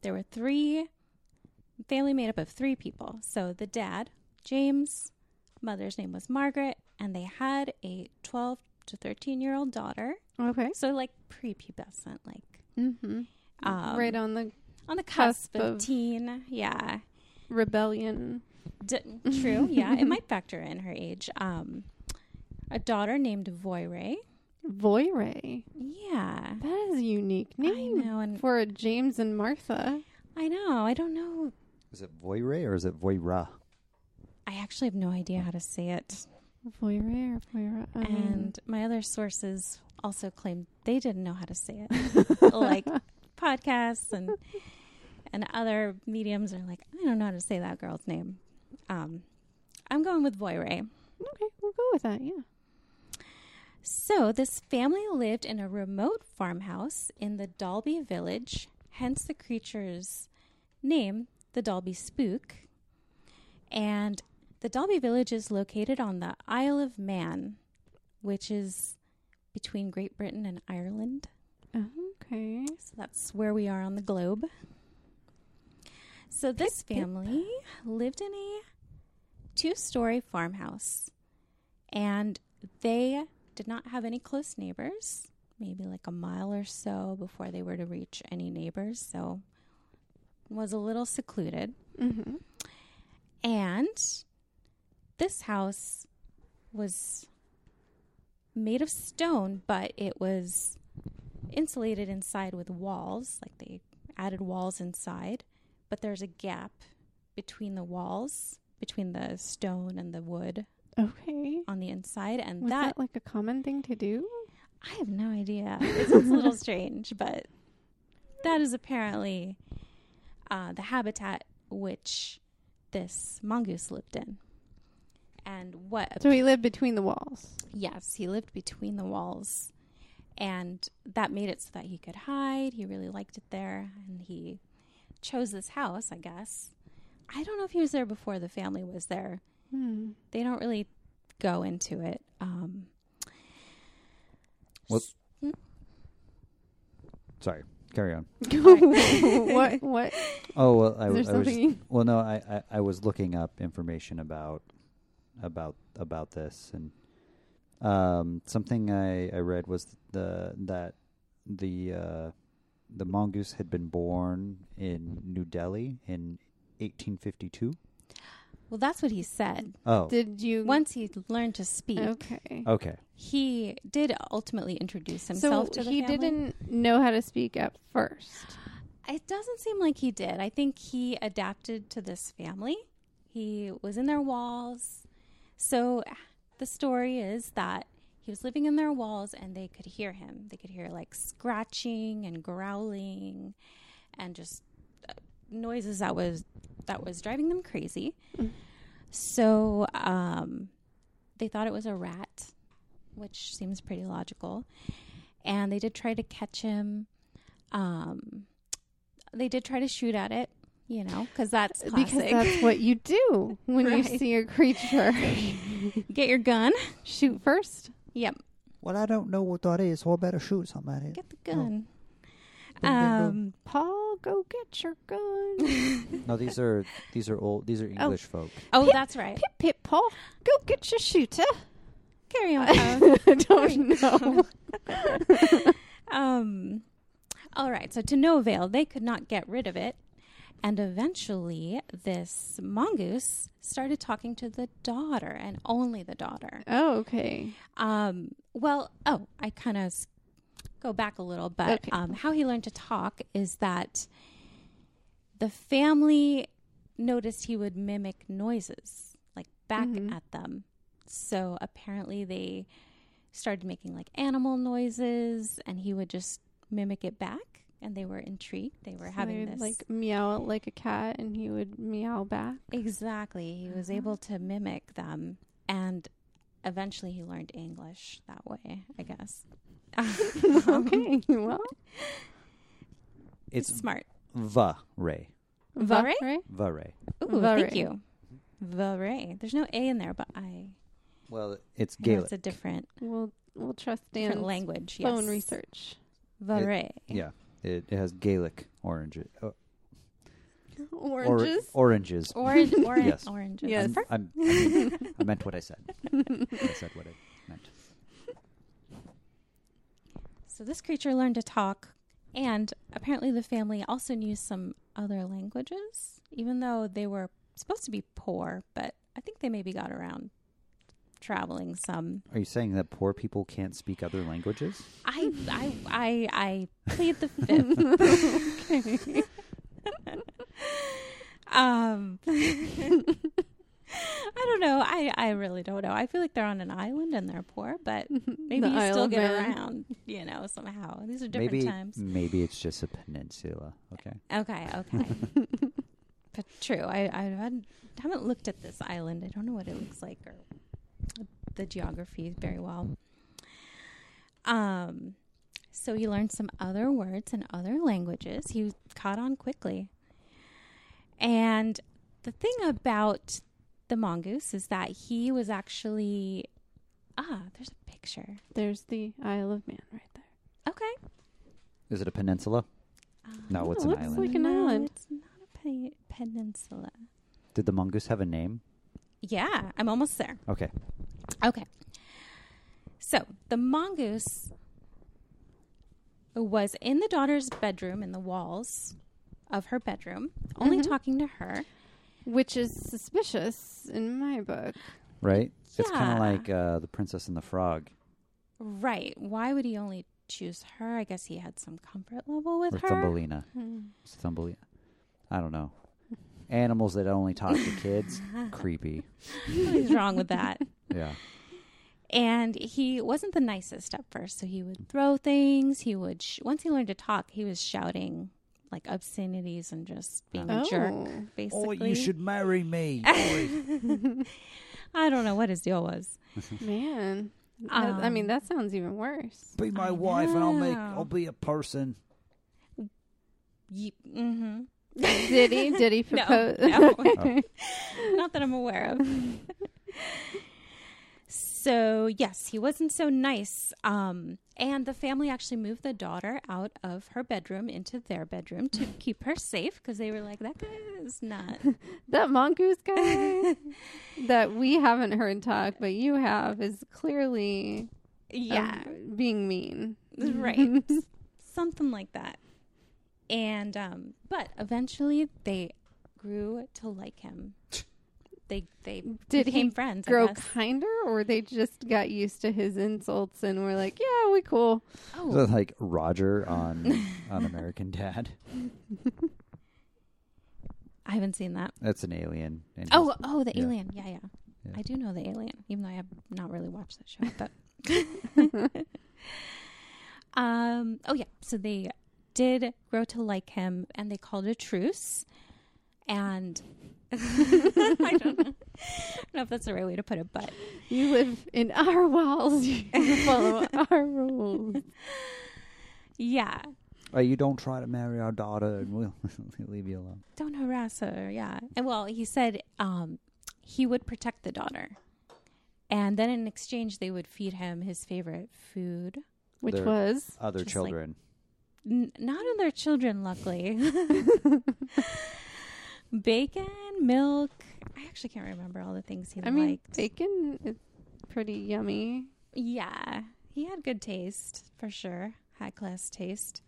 There were three family made up of three people. So the dad, James, mother's name was Margaret, and they had a 12 to 13 year old daughter. Okay. So like prepubescent, like Mm-hmm. um, right on the on the cusp, cusp of, of- teen. Yeah, rebellion. D- true. Yeah, it might factor in her age. Um, a daughter named Voire. Voire. Yeah, That is a unique name. I know, and for a James and Martha. I know. I don't know. Is it Voire or is it Voira? I actually have no idea how to say it. Voire or Voira. I mean, And my other sources also claimed they didn't know how to say it. like podcasts and and other mediums are like, I don't know how to say that girl's name. Um, I'm going with Voire. okay, we'll go with that. Yeah. So, this family lived in a remote farmhouse in the Dalby village, hence the creature's name, the Dalby Spook. And the Dalby village is located on the Isle of Man, which is between Great Britain and Ireland. Okay. So, that's where we are on the globe. So, this family lived in a two story farmhouse, and they did not have any close neighbors, maybe like a mile or so before they were to reach any neighbors. So, was a little secluded. Mm-hmm. And this house was made of stone, but it was insulated inside with walls. Like they added walls inside, but there's a gap between the walls, between the stone and the wood Okay. on the inside. And Was that, that like a common thing to do? I have no idea. It sounds a little strange, but that is apparently uh, the habitat which this mongoose lived in. And what So he lived between the walls. Yes, he lived between the walls. And that made it so that he could hide. He really liked it there. And he chose this house, I guess. I don't know if he was there before the family was there. Hmm. They don't really go into it. Um, What- Sorry, carry on. what? What? Oh well, I, Is there I was well. No, I, I I was looking up information about about about this, and um, something I I read was the that the uh, the mongoose had been born in New Delhi in 1852. well, that's what he said. Oh, Did you? Once he learned to speak, Okay. okay. he did ultimately introduce So himself to the he family. didn't know how to speak at first. It doesn't seem like he did. I think he adapted to this family. He was in their walls. So the story is that he was living in their walls and they could hear him. They could hear like scratching and growling and just noises that was that was driving them crazy. Mm. So um, they thought it was a rat, which seems pretty logical. And they did try to catch him. Um, they did try to shoot at it, you know, because that's classic. Because that's what you do when you see a creature. Get your gun. Shoot first. Yep. Well, I don't know what that is, so I better shoot something at it. Get the gun. boom, boom. Um, Paul, go get your gun. No, these are these are old. These are English folk. oh, Pip, that's right. pip, pip, Paul, go get your shooter. Carry on. I don't know. um, all right. So to no avail, they could not get rid of it. And eventually, this mongoose started talking to the daughter and only the daughter. oh, okay. Um, well, oh, I kind of go back a little, but Okay. um, how he learned to talk is that the family noticed he would mimic noises like back Mhm. at them. so apparently they started making like animal noises, and he would just mimic it back, and they were intrigued. They were So having this like meow like a cat, and he would meow back. exactly. He was Uh-huh. able to mimic them, and eventually he learned English that way. I guess. okay, well, It's smart. va ray. Vare? Vare? Va ray. Ooh, Vare. thank you. Vare. There's no A in there, but I Well, it's Gaelic. it's a different We'll we'll trust different Dan's language. phone yes. research. Vare. yeah, it, it has Gaelic orange. Uh, or- Oranges. oranges. Orange, orange, Yes. oranges. Yes. I'm, I'm, I, mean, I meant what I said. I said what I meant. So this creature learned to talk, and apparently the family also knew some other languages, even though they were supposed to be poor. But I think they maybe got around traveling some. Are you saying that poor people can't speak other languages? I I I, I plead the fifth. okay. Um. I don't know. I, I really don't know. I feel like they're on an island and they're poor, but maybe The you Isle still of get Man. around, you know, somehow. These are different maybe times. maybe it's just a peninsula. Okay. Okay, okay. but true. I, I hadn't- haven't looked at this island. I don't know what it looks like or the geography very well. Um, so he learned some other words and other languages. He caught on quickly. And the thing about the mongoose is that he was actually ah, there's a picture. There's the Isle of Man right there. Okay. Is it a peninsula? No, Oh, it's it an looks island. like an No, island. It's not a pe- peninsula. Did the mongoose have a name? Yeah, I'm almost there. Okay. Okay. So the mongoose was in the daughter's bedroom, in the walls of her bedroom, only Mhm. talking to her. Which is suspicious in my book. Right. It's kind of like uh, the Princess and the Frog Right. Why would he only choose her? I guess he had some comfort level with or her. Thumbelina. It's Thumbelina. I don't know. Animals that only talk to kids. Creepy. What is wrong with that? Yeah. And he wasn't the nicest at first, so he would throw things. He would sh- once he learned to talk, he was shouting like obscenities and just being a jerk. Basically Oh. should marry me. I don't know what his deal was. Man. That- I mean, Um, that sounds even worse. Be my I wife and I'll make- I'll be a person. Ye- mm-hmm. Did he? Did he No, propose? no. Okay. Not that I'm aware of. So yes, he wasn't so nice. Um, and the family actually moved the daughter out of her bedroom into their bedroom to keep her safe because they were like, that guy is not. That mongoose guy that we haven't heard talk, but you have, is clearly Yeah, um, being mean. right. Something like that. And um, but eventually they grew to like him. They they Did became he friends. I Grow guess. kinder, or they just got used to his insults and were like, "Yeah, we cool." Oh, So like Roger on on American Dad. I haven't seen that. That's an alien. And Oh, oh, the yeah. alien. Yeah, yeah, Yeah. I do know the alien, even though I have not really watched that show. But um, oh yeah. So they did grow to like him, and they called a truce. And I don't know. I don't know if that's the right way to put it, but You live in our walls. You follow our rules. yeah, Uh, you don't try to marry our daughter, and we'll leave you alone. don't harass her. Yeah, and well, he said um, he would protect the daughter, and then in exchange they would feed him his favorite food. Which Their was Other Just like- children. N- not other children, luckily. Bacon, milk. I actually can't remember all the things he I mean, liked. bacon is pretty yummy. yeah, he had good taste for sure. High class taste.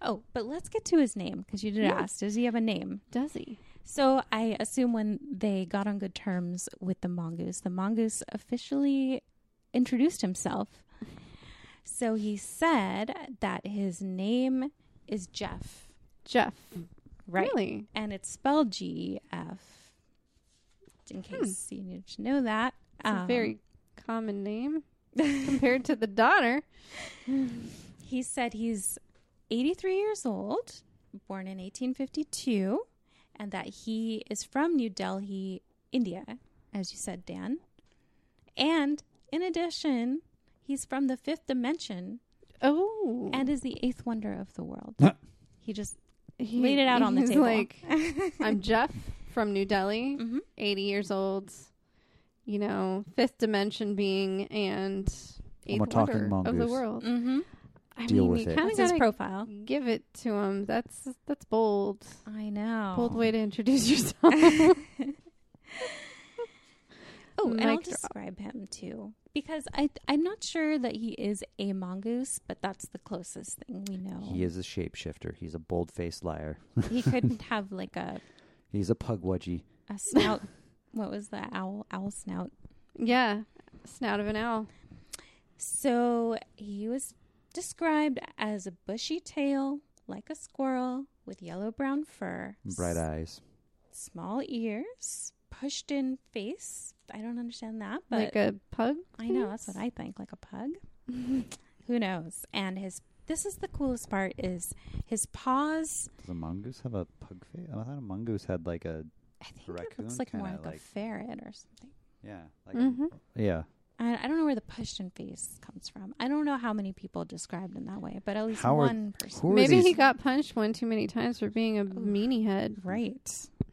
Oh, but let's get to his name because you did Yeah. ask. Does he have a name? Does he? So I assume when they got on good terms with the mongoose, the mongoose officially introduced himself. So he said that his name is Gef. Gef. Right. Really? and it's spelled G F. In case you need to know that, It's a Um, very common name compared to the daughter. He said he's 83 years old, born in 1852, and that he is from New Delhi, India, as you said, Dan. And in addition, he's from the fifth dimension Oh, and is the eighth wonder of the world. he just he, laid it out on the table. Like, I'm Gef from New Delhi, Mhm. 80 years old. You know, fifth dimension being and I'm eighth a talking wonder of the world. Mm-hmm. I Deal mean, with you kind of his gotta profile. give it to him. That's that's bold. I know. Bold way to introduce yourself. Oh, and I'll Mic drop. describe him too because I I'm not sure that he is a mongoose, but that's the closest thing we know. He is a shapeshifter. He's a bold faced liar. He couldn't have like a He's a pukwudgie. a snout. what was the owl owl snout? yeah, snout of an owl. So he was described as a bushy tail, like a squirrel, with yellow brown fur, Bright s- eyes. small ears, pushed in face. I don't understand that, but like a pug. I know that's what I think, like a pug. Who knows? And his this is the coolest part is his paws. Does a mongoose have a pug face? I thought a mongoose had like a I think it looks like more kinda like, a ferret or something. yeah, like Mhm. a, yeah. I, I don't know where the pushed in face comes from. I don't know how many people described in that way, but at least How are- one person. who are Maybe he got punched one too many times for being a meanie head. Right.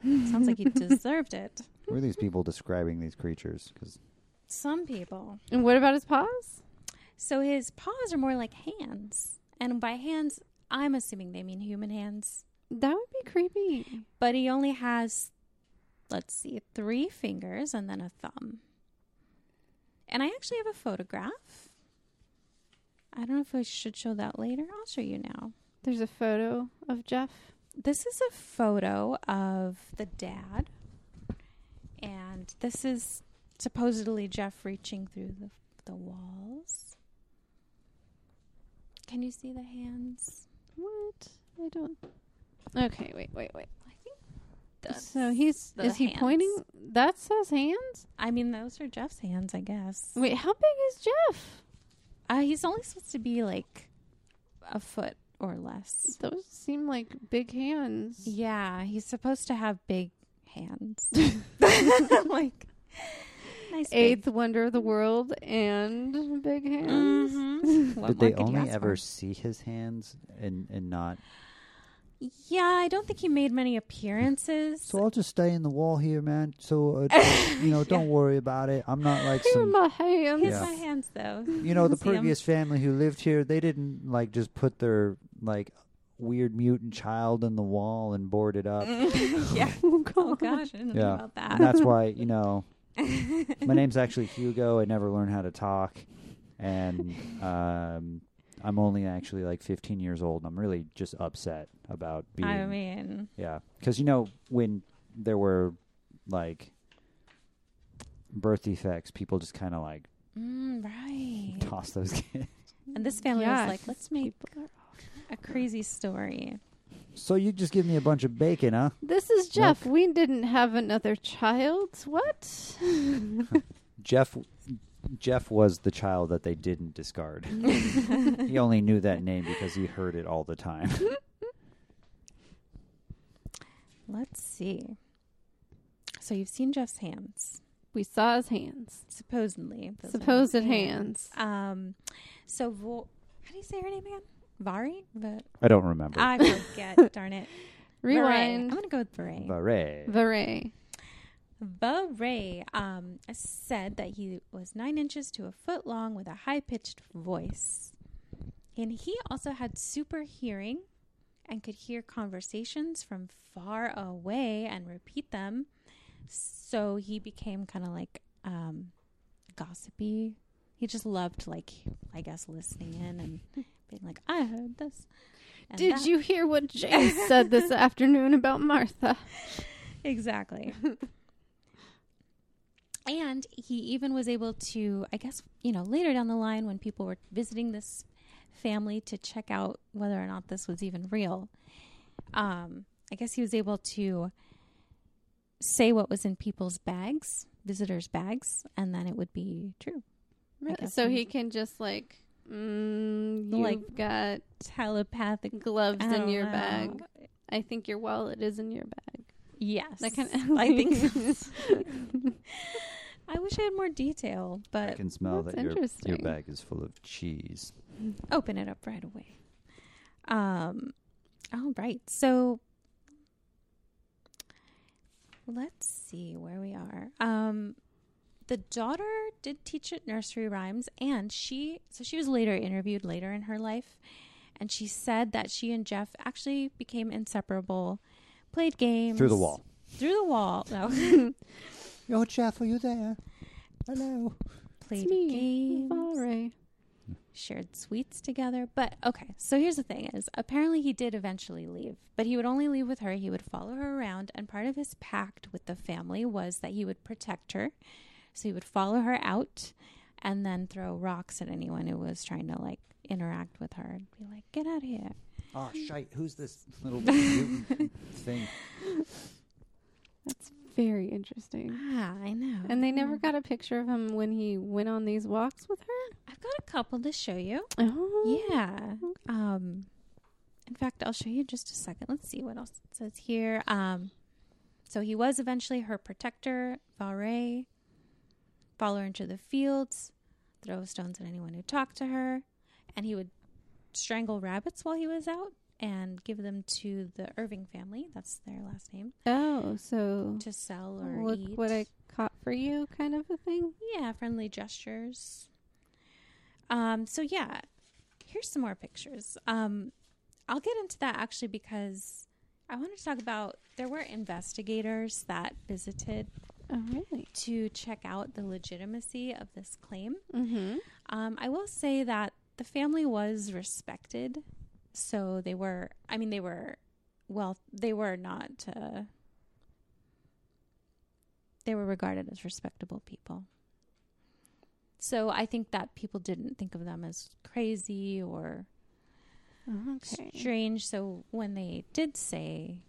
Sounds like he deserved it. Who are these people describing these creatures? Because Some people. And what about his paws? So his paws are more like hands. And by hands, I'm assuming they mean human hands. That would be creepy. But he only has, let's see, three fingers and then a thumb. And I actually have a photograph. I don't know if I should show that later. I'll show you now. There's a photo of Gef. This is a photo of the dad. And this is supposedly Gef reaching through the, the walls. Can you see the hands? What? I don't. Okay, wait, wait, wait. I that's so he's the is he hands. pointing? That's his hands. I mean, those are Gef's hands, I guess. Wait, how big is Gef? Uh, he's only supposed to be like a foot or less. Those seem like big hands. Yeah, he's supposed to have big hands. like nice. big- Eighth wonder of the world and big hands. Mhm. Did they only ever for? see his hands and and not? Yeah, I don't think he made many appearances. So I'll just stay in the wall here, man. So uh, you know, don't worry about it. I'm not like Here are some. my hands. Here's Yeah. my hands, though. You know, the See 'em. previous family who lived here, they didn't like just put their like weird mutant child in the wall and board it up. yeah. Oh, Oh gosh, I didn't know Yeah. about that. And that's why, you know, my name's actually Hugo. I never learned how to talk, and um, I'm only actually like 15 years old. and I'm really just upset about being, I mean, yeah, because you know when there were like birth defects, people just kind of like mm, right. toss those kids. And this family Yeah, was like, let's make People a crazy story. So you just give me a bunch of bacon, huh? This is Gef. We didn't have another child. What? Gef. Gef was the child that they didn't discard. he only knew that name because he heard it all the time. Let's see. So you've seen Gef's hands, we saw his hands. supposedly. Those are Supposed his hands. Um, so Vo- how do you say her name again? Vari? Va- I don't remember. I forget. darn it. Varay. I'm Rewind. gonna go with Varay. Varay. Varay. Varay um, said that he was nine inches to a foot long with a high pitched voice. And he also had super hearing and could hear conversations from far away and repeat them. So he became kind of like um, gossipy. He just loved, like, I guess, listening in and being like, I heard this. Did that." you hear what James said this afternoon about Martha? Exactly. and he even was able to, I guess, you know, later down the line when people were visiting this family to check out whether or not this was even real, um, I guess he was able to say what was in people's bags, visitors' bags, and then it would be true. Really? So he can just like, mm, you've Like, got Telepathic gloves in your know. bag. I think your wallet is in your bag. Yes, That kind of. I think. I wish I had more detail, but I can smell that your your bag is full of cheese. open it up right away. Um, all right. So let's see where we are. Um, the daughter did teach at nursery rhymes, and she so she was later interviewed later in her life, and she said that she and Gef actually became inseparable, played games Through the wall. through the wall. No, Yo, Gef, are you there? Hello. played it's me, games. Valray. shared sweets together. But okay, so here's the thing is apparently he did eventually leave, but he would only leave with her. He would follow her around and part of his pact with the family was that he would protect her. So he would follow her out and then throw rocks at anyone who was trying to like interact with her and be like, "Get out of here." Oh, shite. Who's this little mutant thing? That's very interesting. Ah, I know. And they never got a picture of him when he went on these walks with her. I've got a couple to show you. Oh, Yeah. Um in fact, I'll show you in just a second. Let's see what else it says here. Um so he was eventually her protector, Valray, follow her into the fields, throw stones at anyone who talked to her, and he would strangle rabbits while he was out and give them to the Irving family. That's their last name. Oh, so To sell or look eat. what I caught for you, kind of a thing. Yeah, friendly gestures. Um, so yeah, here's some more pictures. Um, I'll get into that actually because I wanted to talk about there were investigators that visited Oh, really? to check out the legitimacy of this claim. Mm-hmm. Um, I will say that the family was respected, so they were. I mean, they were. Well, they were not. Uh, they were regarded as respectable people. So I think that people didn't think of them as crazy or Okay. strange. So when they did say,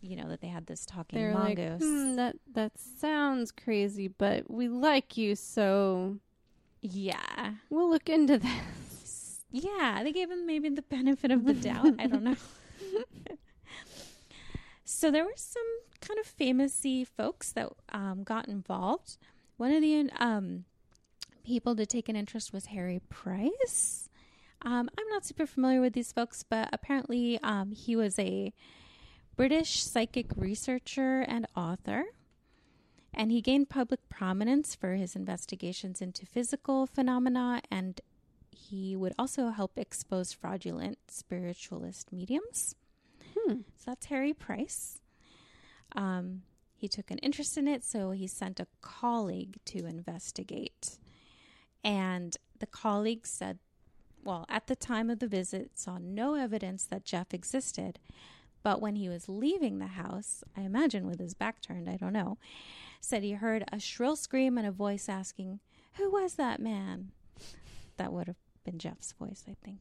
you know, that they had this talking They're like, mongoose, hmm, that that sounds crazy, but we like you, so yeah, we'll look into this. Yeah, they gave him maybe the benefit of the doubt. I don't know. so there were some kind of famousy folks that um, got involved. One of the um, people to take an interest was Harry Price. Um, I'm not super familiar with these folks, but apparently um, he was a British psychic researcher and author. And he gained public prominence for his investigations into physical phenomena and he would also help expose fraudulent spiritualist mediums. Hmm. So that's Harry Price. Um, he took an interest in it, so he sent a colleague to investigate. And the colleague said, well, at the time of the visit, saw no evidence that Gef existed. But when he was leaving the house, I imagine with his back turned, I don't know, said he heard a shrill scream and a voice asking, Who was that man? That would have been Gef's voice, I think.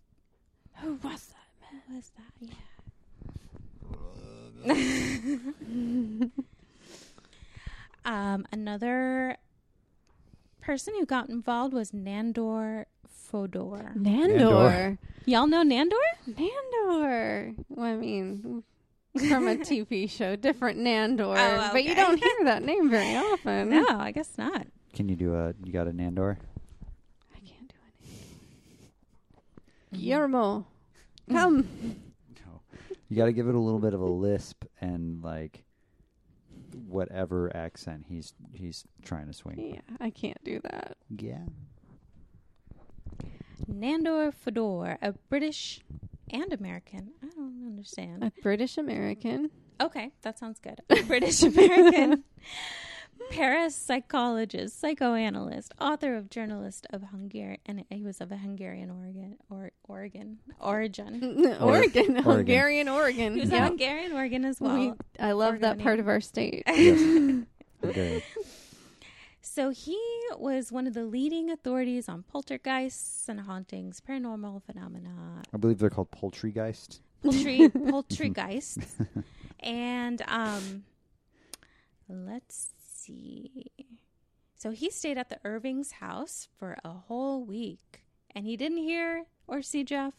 Who was that? man? Who was that? Yeah. um, another person who got involved was Nandor Fodor. Nandor. Y'all know Nandor? Nandor. Well, I mean, from a TV show, different Nandor, Oh, okay. but you don't hear that name very often. No, I guess not. Can you do a? You got a Nandor? I can't do it. Mm-hmm. Guillermo, mm-hmm. come. No. You got to give it a little bit of a lisp and like whatever accent he's he's trying to swing. Yeah, I can't do that. Yeah. Nandor Fodor, a British and American. I don't understand. A British American. Okay, that sounds good. A British American parapsychologist, psychoanalyst, author of journalist of Hungary, and he was of a Hungarian Oregon or Oregon origin. Oregon, Oregon. Hungarian Oregon. He was Yep. a Hungarian Oregon as well. We- I love that part of our state. Yes. Okay. So he was one of the leading authorities on poltergeists and hauntings, paranormal phenomena, I believe they're called Poultrygeist. poultry poltergeists, and um, let's see. So he stayed at the Irving's house for a whole week, and he didn't hear or see Gef.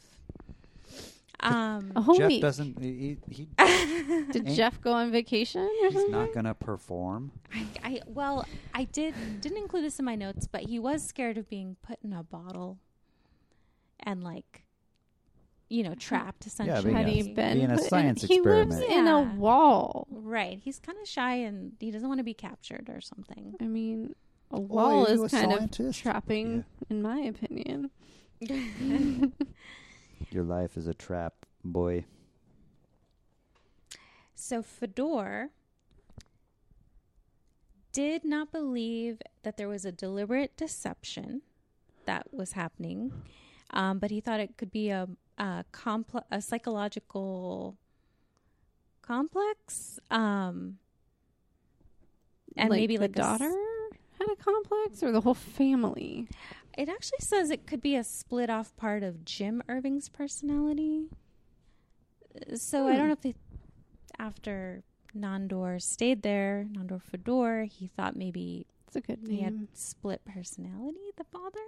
Um, A whole Gef week. doesn't. He, he Did Gef go on vacation or he's something? not gonna perform. I, I well, I did didn't include this in my notes, but he was scared of being put in a bottle and like, you know, trapped essentially. being Had a- he been? being a put in- science he lives experiment. in a wall. Right. He's kind of shy and he doesn't want to be captured or something. I mean, a wall are is a kind scientist? of trapping, in my opinion. Your life is a trap, boy. So Fodor did not believe that there was a deliberate deception that was happening, um, but he thought it could be a a, compl- a psychological complex, um, and maybe the like s- daughter had a complex, or the whole family. It actually says it could be a split off part of Jim Irving's personality. So I Hmm. don't know if they, after Nandor stayed there, Nandor Fodor, he thought maybe It's a good he name. had split personality, the father.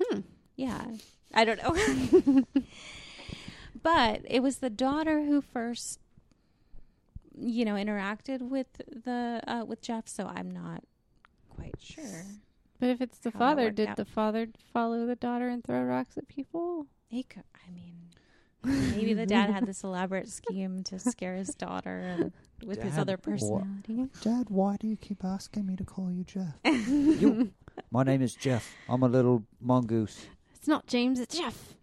Hmm. Yeah. I don't know. but it was the daughter who first you know interacted with the uh, with Gef, so I'm not quite sure. But if it's the How father, worked did out. the father follow the daughter and throw rocks at people? He could, I mean, maybe the dad had this elaborate scheme to scare his daughter and with his other what? personality. Dad, why do you keep asking me to call you Gef? You, my name is Gef. I'm a little mongoose. It's not James, it's Gef.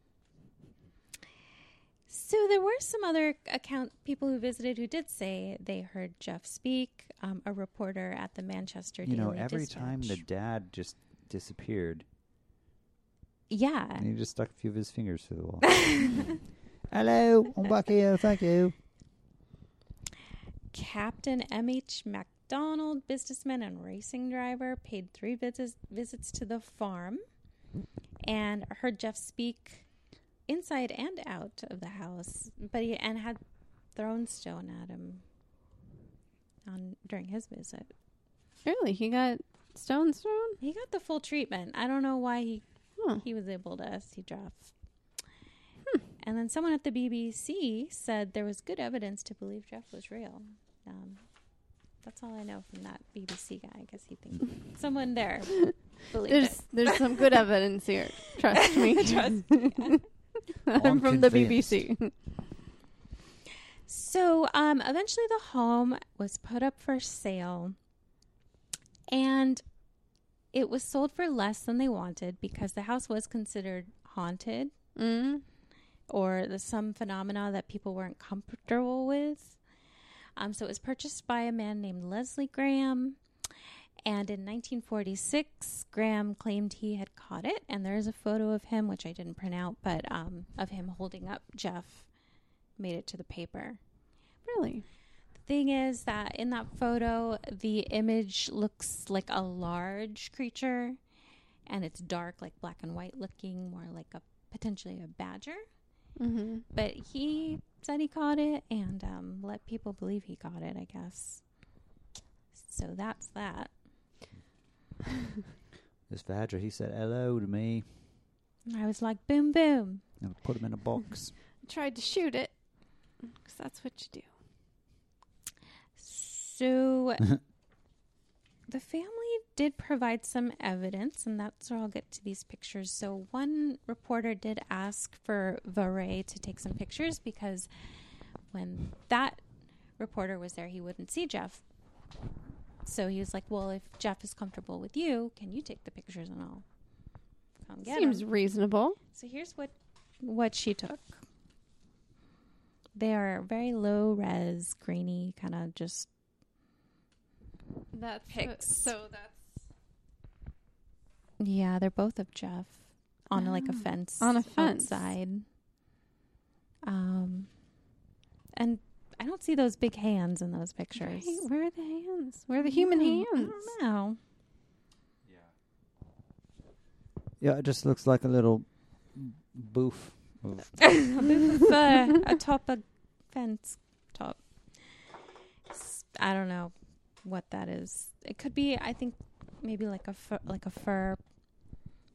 So there were some other account people who visited who did say they heard Gef speak. Um, a reporter at the Manchester You know, every Dispatch. time the dad just disappeared, yeah, and he just stuck a few of his fingers through the wall. Hello, I'm back here. Thank you. Captain M.H. MacDonald, businessman and racing driver, paid three visits, visits to the farm and heard Gef speak inside and out of the house, but he and had thrown stone at him on during his visit. Really? He got stones thrown? He got the full treatment. I don't know why he Huh. he was able to see Gef. And then someone at the BBC said there was good evidence to believe Gef was real. Um, that's all I know from that BBC guy. I guess he thinks someone there There's it. there's some good evidence here. Trust me. Trust I'm from the BBC. So um, eventually, the home was put up for sale, and it was sold for less than they wanted because the house was considered haunted Mm. or the, some phenomena that people weren't comfortable with. Um, so it was purchased by a man named Leslie Graham. And in 1946, Graham claimed he had caught it. And there is a photo of him, which I didn't print out, but um, of him holding up Gef, made it to the paper. Really? The thing is that in that photo, the image looks like a large creature and it's dark, like black and white looking, more like a potentially a badger. Mm-hmm. But he said he caught it and um, let people believe he caught it, I guess. So that's that. This Vadra, he said hello to me, I was like, boom, boom. and I put him in a box. Tried to shoot it. Because that's what you do. So the family did provide some evidence, and that's where I'll get to these pictures. So one reporter did ask for Voirrey to take some pictures because when that reporter was there, he wouldn't see Gef. So he was like, "Well, if Gef is comfortable with you, can you take the pictures and I'll come get 'em?" Seems reasonable. So here's what what she took. They are very low res, grainy, kind of just That's Pics. so that's yeah. They're both of Gef on like a Oh. fence On a fence. side. Um, and I don't see those big hands in those pictures. Right, Where are the hands? Where are the human I hands? don't know. Yeah, Yeah, it just looks like a little boof. Of, uh, atop a fence top. S- I don't know what that is. It could be. I think maybe like a fur, like a fur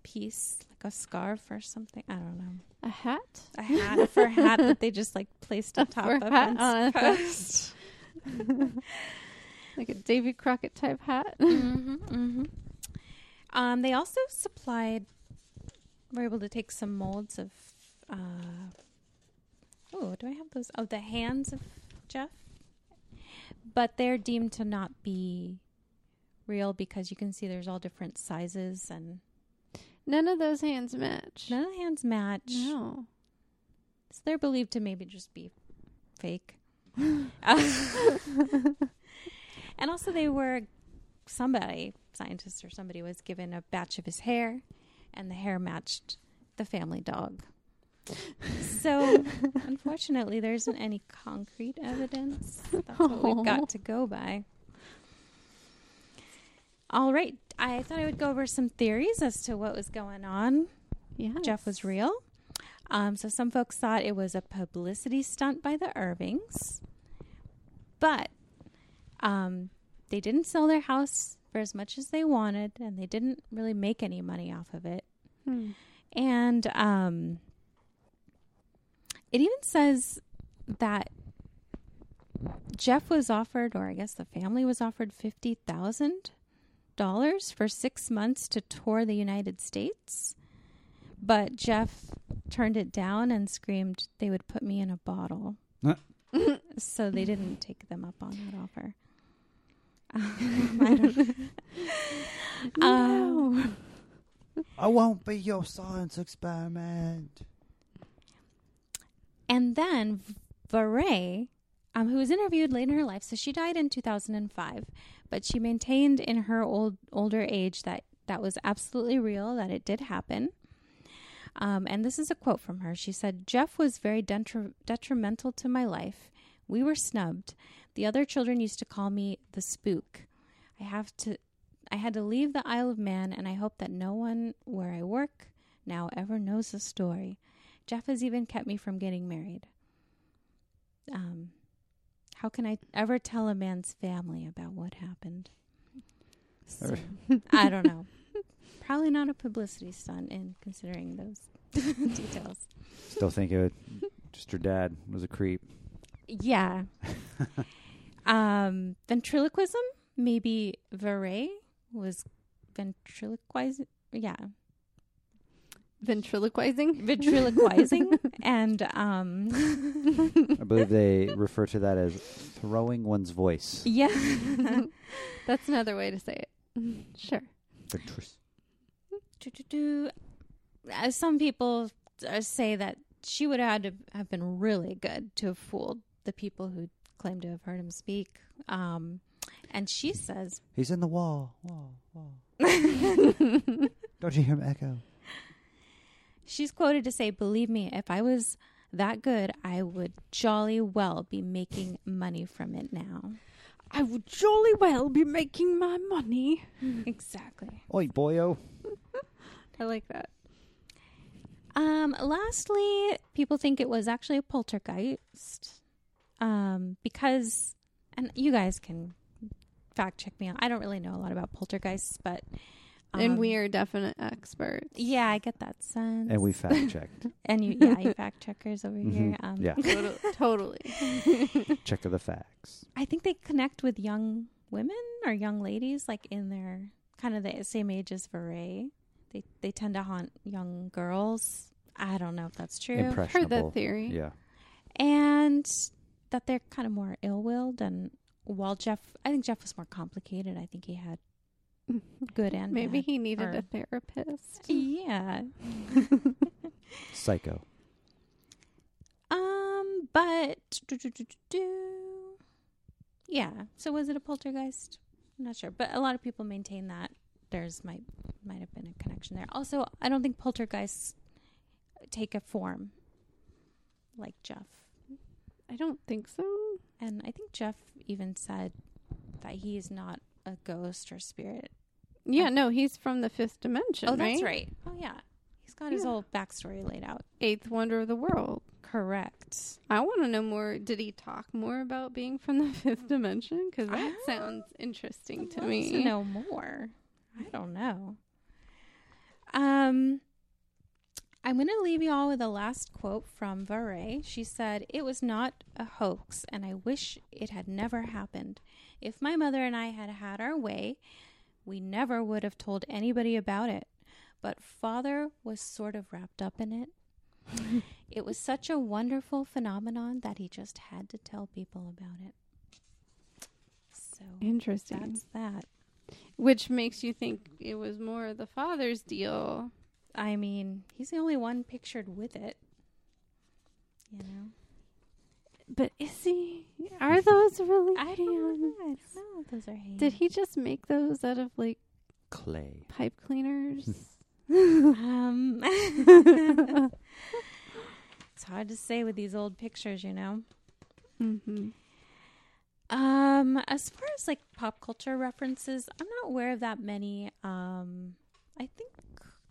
piece, like a scarf or something. I don't know. A hat? A hat, a fur hat that they just like placed on top of hat post. Like a Davy Crockett type hat? hmm hmm Um, they also supplied. Were able to take some molds of. Uh, oh, do I have those? Oh, the hands of Gef. But they're deemed to not be real because you can see there's all different sizes and None of those hands match. none of the hands match. No. So they're believed to maybe just be fake. and also, they were somebody, scientist or somebody, was given a batch of his hair, and the hair matched the family dog. So, unfortunately, there isn't any concrete evidence. That's what we've got to go by. All right. I thought I would go over some theories as to what was going on Yeah. Gef was real. Um, so some folks thought it was a publicity stunt by the Irvings, but um, they didn't sell their house for as much as they wanted, and they didn't really make any money off of it. Hmm. And um, it even says that Gef was offered, or I guess the family was offered fifty thousand dollars for six months to tour the United States. But Gef turned it down and screamed they would put me in a bottle. Huh. so they didn't take them up on that offer. I don't- Um, I won't be your science experiment. And then Voirrey, um, who was interviewed late in her life, so she died in 2005, but she maintained in her old older age that that was absolutely real, that it did happen. Um, and this is a quote from her. She said, "Gef was very detri- detrimental to my life. We were snubbed. The other children used to call me the spook. I have to." I had to leave the Isle of Man, and I hope that no one where I work now ever knows the story. Gef has even kept me from getting married. Um, how can I ever tell a man's family about what happened? So, I don't know. Probably not a publicity stunt in considering those details. Still think it. Just your dad was a creep. Yeah. um, ventriloquism, maybe Voirrey was ventriloquizing. Yeah, Ventriloquizing? ventriloquizing, and um, I believe they refer to that as throwing one's voice. yeah. That's another way to say it. Sure. Ventris- Do-do-do. Uh, some people uh, say that she would have had to have been really good to have fooled the people who claim to have heard him speak. Um, and she says, He's in the wall. Wall, wall. Don't you hear him echo? She's quoted to say, "Believe me, if I was that good, I would jolly well be making money from it now." I would jolly well be making my money. exactly. Oi, boyo. I like that. Um, lastly, people think it was actually a poltergeist. Um, because, and you guys can fact check me out. I don't really know a lot about poltergeists, but. And um, we are definite experts. Yeah, I get that sense. And we fact checked. And you, yeah, you fact checkers over here. Mhm. Um, Yeah. Totally. totally. Check of the facts. I think they connect with young women or young ladies, like in their kind of the same age as Voirrey. They they tend to haunt young girls. I don't know if that's true. Heard Impressionable. that theory. Yeah. and that they're kind of more ill-willed. And while Gef, I think Gef was more complicated. I think he had good and Maybe bad. he needed or- a therapist. Yeah. Psycho. Um, but do, do, do, do, do. yeah. So was it a poltergeist? I'm not sure, but a lot of people maintain that there's might might have been a connection there. Also, I don't think poltergeists take a form like Gef, I don't think so. and I think Gef even said that he is not a ghost or spirit. Yeah, no, he's from the fifth dimension. oh, that's right. Oh, yeah. He's got his Yeah. whole backstory laid out. Eighth wonder of the world. Correct. I want to know more. Did he talk more about being from the fifth dimension? Because that Ah. sounds interesting to I'd love me. To know more. I don't know. Um, I'm going to leave you all with a last quote from Voirrey. She said, It was not a hoax, and I wish it had never happened. If my mother and I had had our way, we never would have told anybody about it. But father was sort of wrapped up in it. it was such a wonderful phenomenon that he just had to tell people about it. So Interesting. that's that. Which makes you think it was more the father's deal. I mean, he's the only one pictured with it. You know, But is he? Are those really I don't know. I don't know. if Those are hands. Did he just make those out of like Clay. pipe cleaners? Um, it's hard to say with these old pictures, you know. mm-hmm. Um, as far as like pop culture references, I'm not aware of that many. Um, I think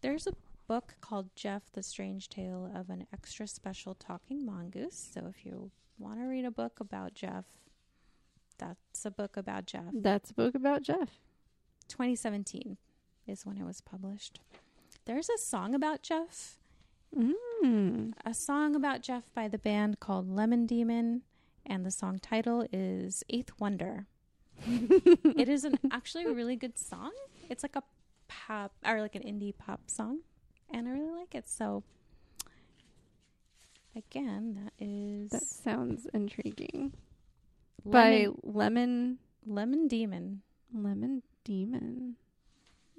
there's a book called Gef: The Strange Tale of an Extra Special Talking Mongoose. So if you want to read a book about Gef, that's a book about Gef. That's a book about Gef. 2017 is when it was published. There's a song about Gef, Mm. a song about Gef by the band called Lemon Demon, and the song title is Eighth Wonder. it is an actually a really good song. It's like a pop or like an indie pop song, and I really like it. So again, that is That sounds intriguing. Lemon, By Lemon Lemon Demon. Lemon Demon.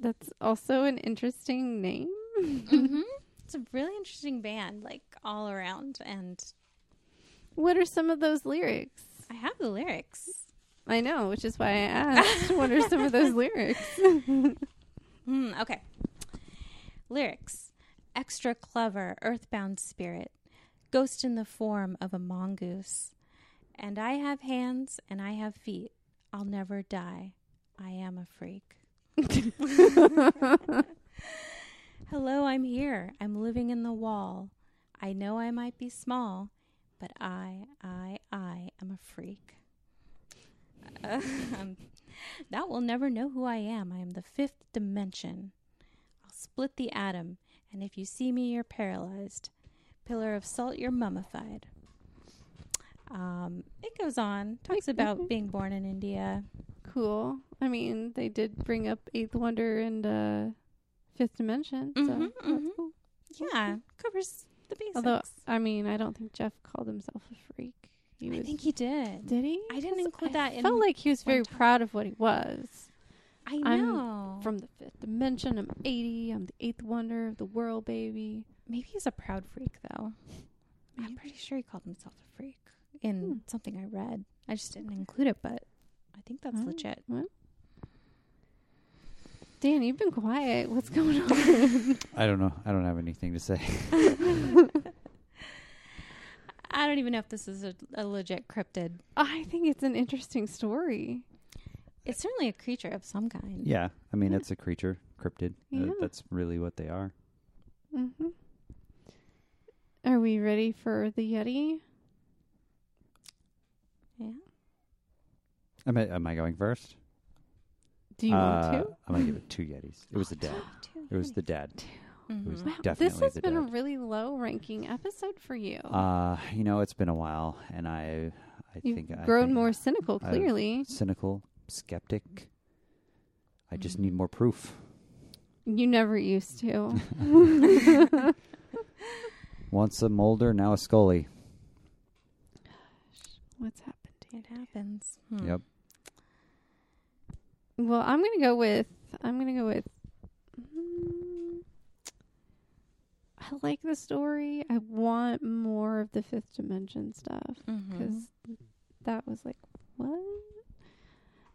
That's also an interesting name. hmm It's a really interesting band, like all around, and What are some of those lyrics? I have the lyrics. I know, which is why I asked. what are some of those lyrics? Hmm, okay. Lyrics. Extra clever, earthbound spirit. Ghost in the form of a mongoose. And I have hands and I have feet. I'll never die. I am a freak. Hello, I'm here. I'm living in the wall. I know I might be small, but I, I, I am a freak. Um, that will never know who I am. I am the fifth dimension. I'll split the atom, and if you see me, you're paralyzed. Pillar of salt, you're mummified. Um, it goes on, talks about being born in India. cool. I mean, they did bring up Eighth Wonder and uh, Fifth Dimension. So Mhm, that's mhm. cool. Yeah, covers the basics. Although, I mean, I don't think Gef called himself a freak. He I was, think he did. did he? I didn't include I that in felt like he was very time. proud of what he was. I I'm know. From the fifth dimension, I'm 80. I'm the eighth wonder of the world, baby. Maybe he's a proud freak, though. I'm pretty sure he called himself a freak in Hmm. something I read. I just didn't include it, but I think that's Oh. legit. Dan, you've been quiet. What's going on? I don't know. I don't have anything to say. I don't even know if this is a, a legit cryptid. I think it's an interesting story. It's certainly a creature of some kind. Yeah, I mean Yeah. it's a creature, cryptid. Uh, that's really what they are. hmm Are we ready for the Yeti? Yeah. Am I, am I going first? Do you want Uh, to? I'm gonna give it two Yetis. It was the dad. Two It was the Yetis. dad. It was. Wow, definitely this has the been a dad. really low ranking episode for you. Uh, you know, it's been a while, and I, I You've think I've grown think more cynical, I've- clearly. cynical, skeptic. I just Mm-hmm. need more proof. You never used to. Once a Mulder, now a Scully. What's happened? It happens. Hmm. Yep. Well, I'm gonna go with. I'm gonna go with. mm, I like the story. I want more of the fifth dimension stuff because that was like what.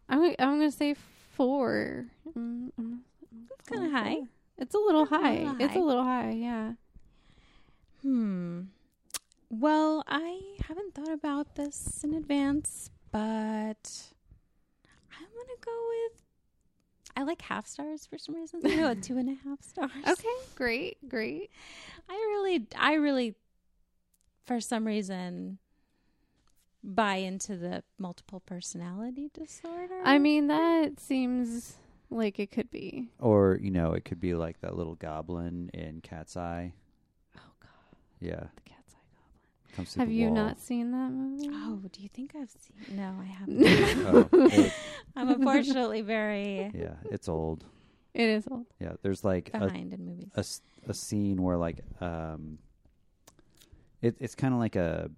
I'm gonna, I'm gonna say four. Mm, I'm- I'm That's kinda high. It's a little That's high. It's a little high. Yeah. Hmm. Well, I haven't thought about this in advance, but I'm gonna go with. I like half stars for some reason. I know a two and a half stars. Okay. Great. Great. I really, I really, for some reason, buy into the multiple personality disorder. I mean, that seems like it could be. Or you know, it could be like that little goblin in Cat's Eye. God, Yeah, the cat's eye goblin. comes to Have the you wall. not seen that movie? Oh, do you think I've seen? No, I haven't. Oh, it- I'm unfortunately very yeah, it's old. It is old. Yeah, there's like a behind in movies. a, s- a scene where like um it, it's kind of like a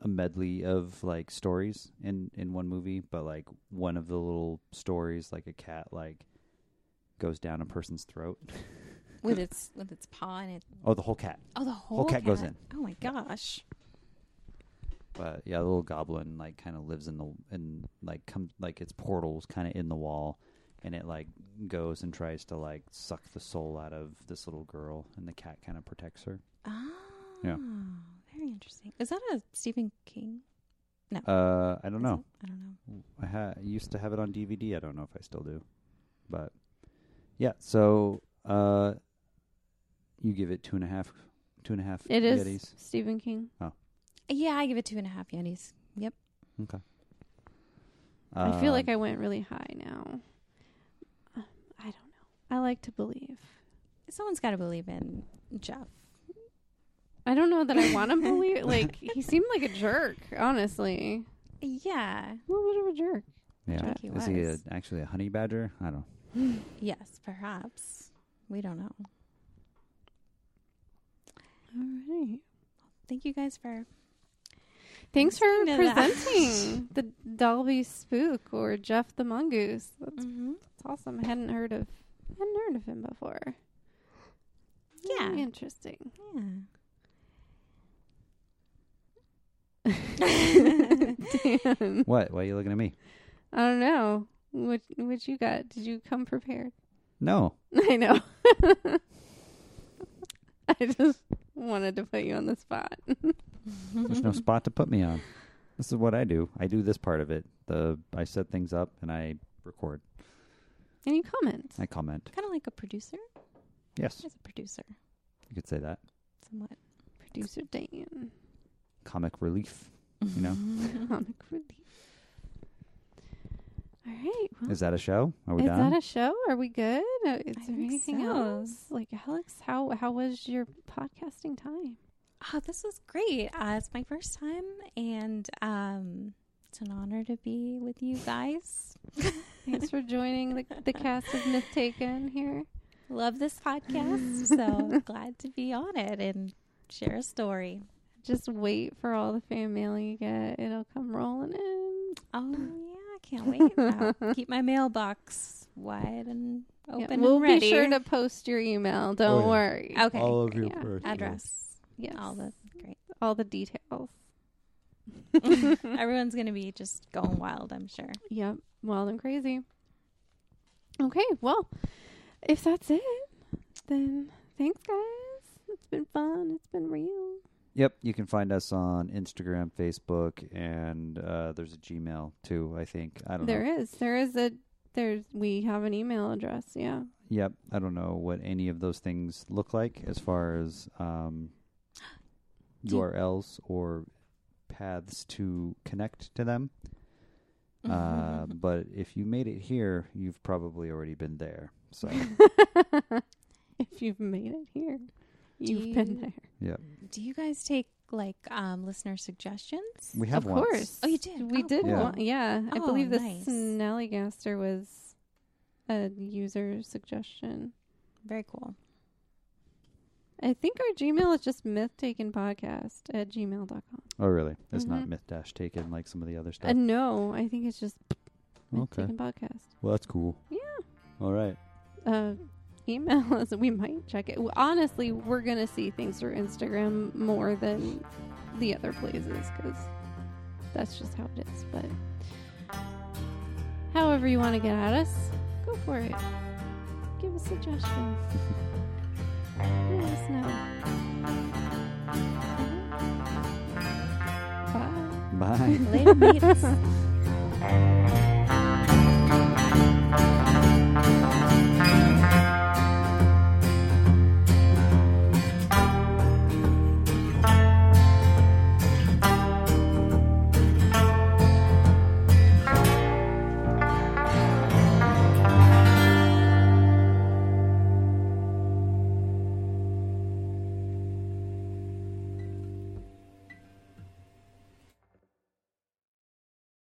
a medley of like stories in in one movie but like one of the little stories like a cat like goes down a person's throat with its with its paw and it. oh the whole cat Oh, the whole, cat goes in. Oh my gosh. but yeah the little goblin like kind of lives in the in like comes like its portals kind of in the wall and it like goes and tries to like suck the soul out of this little girl and the cat kind of protects her Oh. Yeah. Very interesting. Is that a Stephen King? No, uh i don't Is know it? I don't know. I ha- used to have it on DVD. I don't know if I still do, but yeah. So uh, you give it two and a half, two and a half. It is Yetis. Stephen King. Oh, yeah, I give it two and a half Yetis. Yep. Okay. I feel like Um, I went really high now. Uh, I don't know. I like to believe. Someone's got to believe in Gef. I don't know that I want to believe. Like he seemed like a jerk, honestly. Yeah. A little bit of a jerk. Yeah. think he Is he a, actually a honey badger? I don't. Know. Yes, perhaps. We don't know. All right. Thank you guys for. Thanks for Speaking of that. presenting the Dalby Spook or Gef the Mongoose. That's, Mm-hmm. that's awesome. I hadn't heard of hadn't heard of him before. Yeah. Very interesting. Dan, What? Why are you looking at me? I don't know. What what you got? Did you come prepared? No. I know. I just wanted to put you on the spot. There's no spot to put me on. This is what I do. I do this part of it. The I set things up and I record. Any comments? I comment. Kind of like a producer. Yes, As a producer, you could say that. somewhat. Producer Dan. Comic relief. You know. Comic relief. All right. Well, Is that a show? Are we is done? Is that a show? Are we good? Uh, Is I there anything so. else? Like Alex, how how was your podcasting time? Oh, this was great. Uh, it's my first time, and um, it's an honor to be with you guys. Thanks for joining the the cast of Myth Taken here. Love this podcast, so glad to be on it and share a story. Just wait for all the fan mail you get. It'll come rolling in. Oh yeah, I can't wait. I'll keep my mailbox wide and Yeah, open we'll and ready. be sure to post your email. Don't oh, yeah. worry. Okay, All of your Yeah. address, Yes. all the great. all the details. Everyone's gonna be just going wild, I'm sure. Yep. Wild and crazy. Okay, well, if that's it, then thanks, guys. It's been fun. It's been real. Yep, you can find us on Instagram, Facebook, and uh, there's a Gmail too. I think I don't There know. is. There is a. There's. We have an email address. Yeah. Yep, I don't know what any of those things look like as far as um, URLs or paths to connect to them. Uh, but if you made it here, you've probably already been there. So if you've made it here, Do you've been there. yeah, Do you guys take like um, listener suggestions? we have of once. course. Oh, you did? We Oh, did. cool. Yeah. One, yeah. I Oh, believe the nice. Snallygaster was a user suggestion. Very cool. I think our Gmail is just mythtakenpodcast at gmail.com. Oh, really? It's not Mhm. myth dash taken like some of the other stuff. Uh, no, I think it's just okay. Myth Taken Podcast. Well, that's cool. Yeah. All right. Uh, email us. And we might check it. Honestly, we're going to see things through Instagram more than the other places because that's just how it is. But however you want to get at us, go for it. Give us suggestions. Let us know. Mm-hmm. Bye. Bye. Later, mates.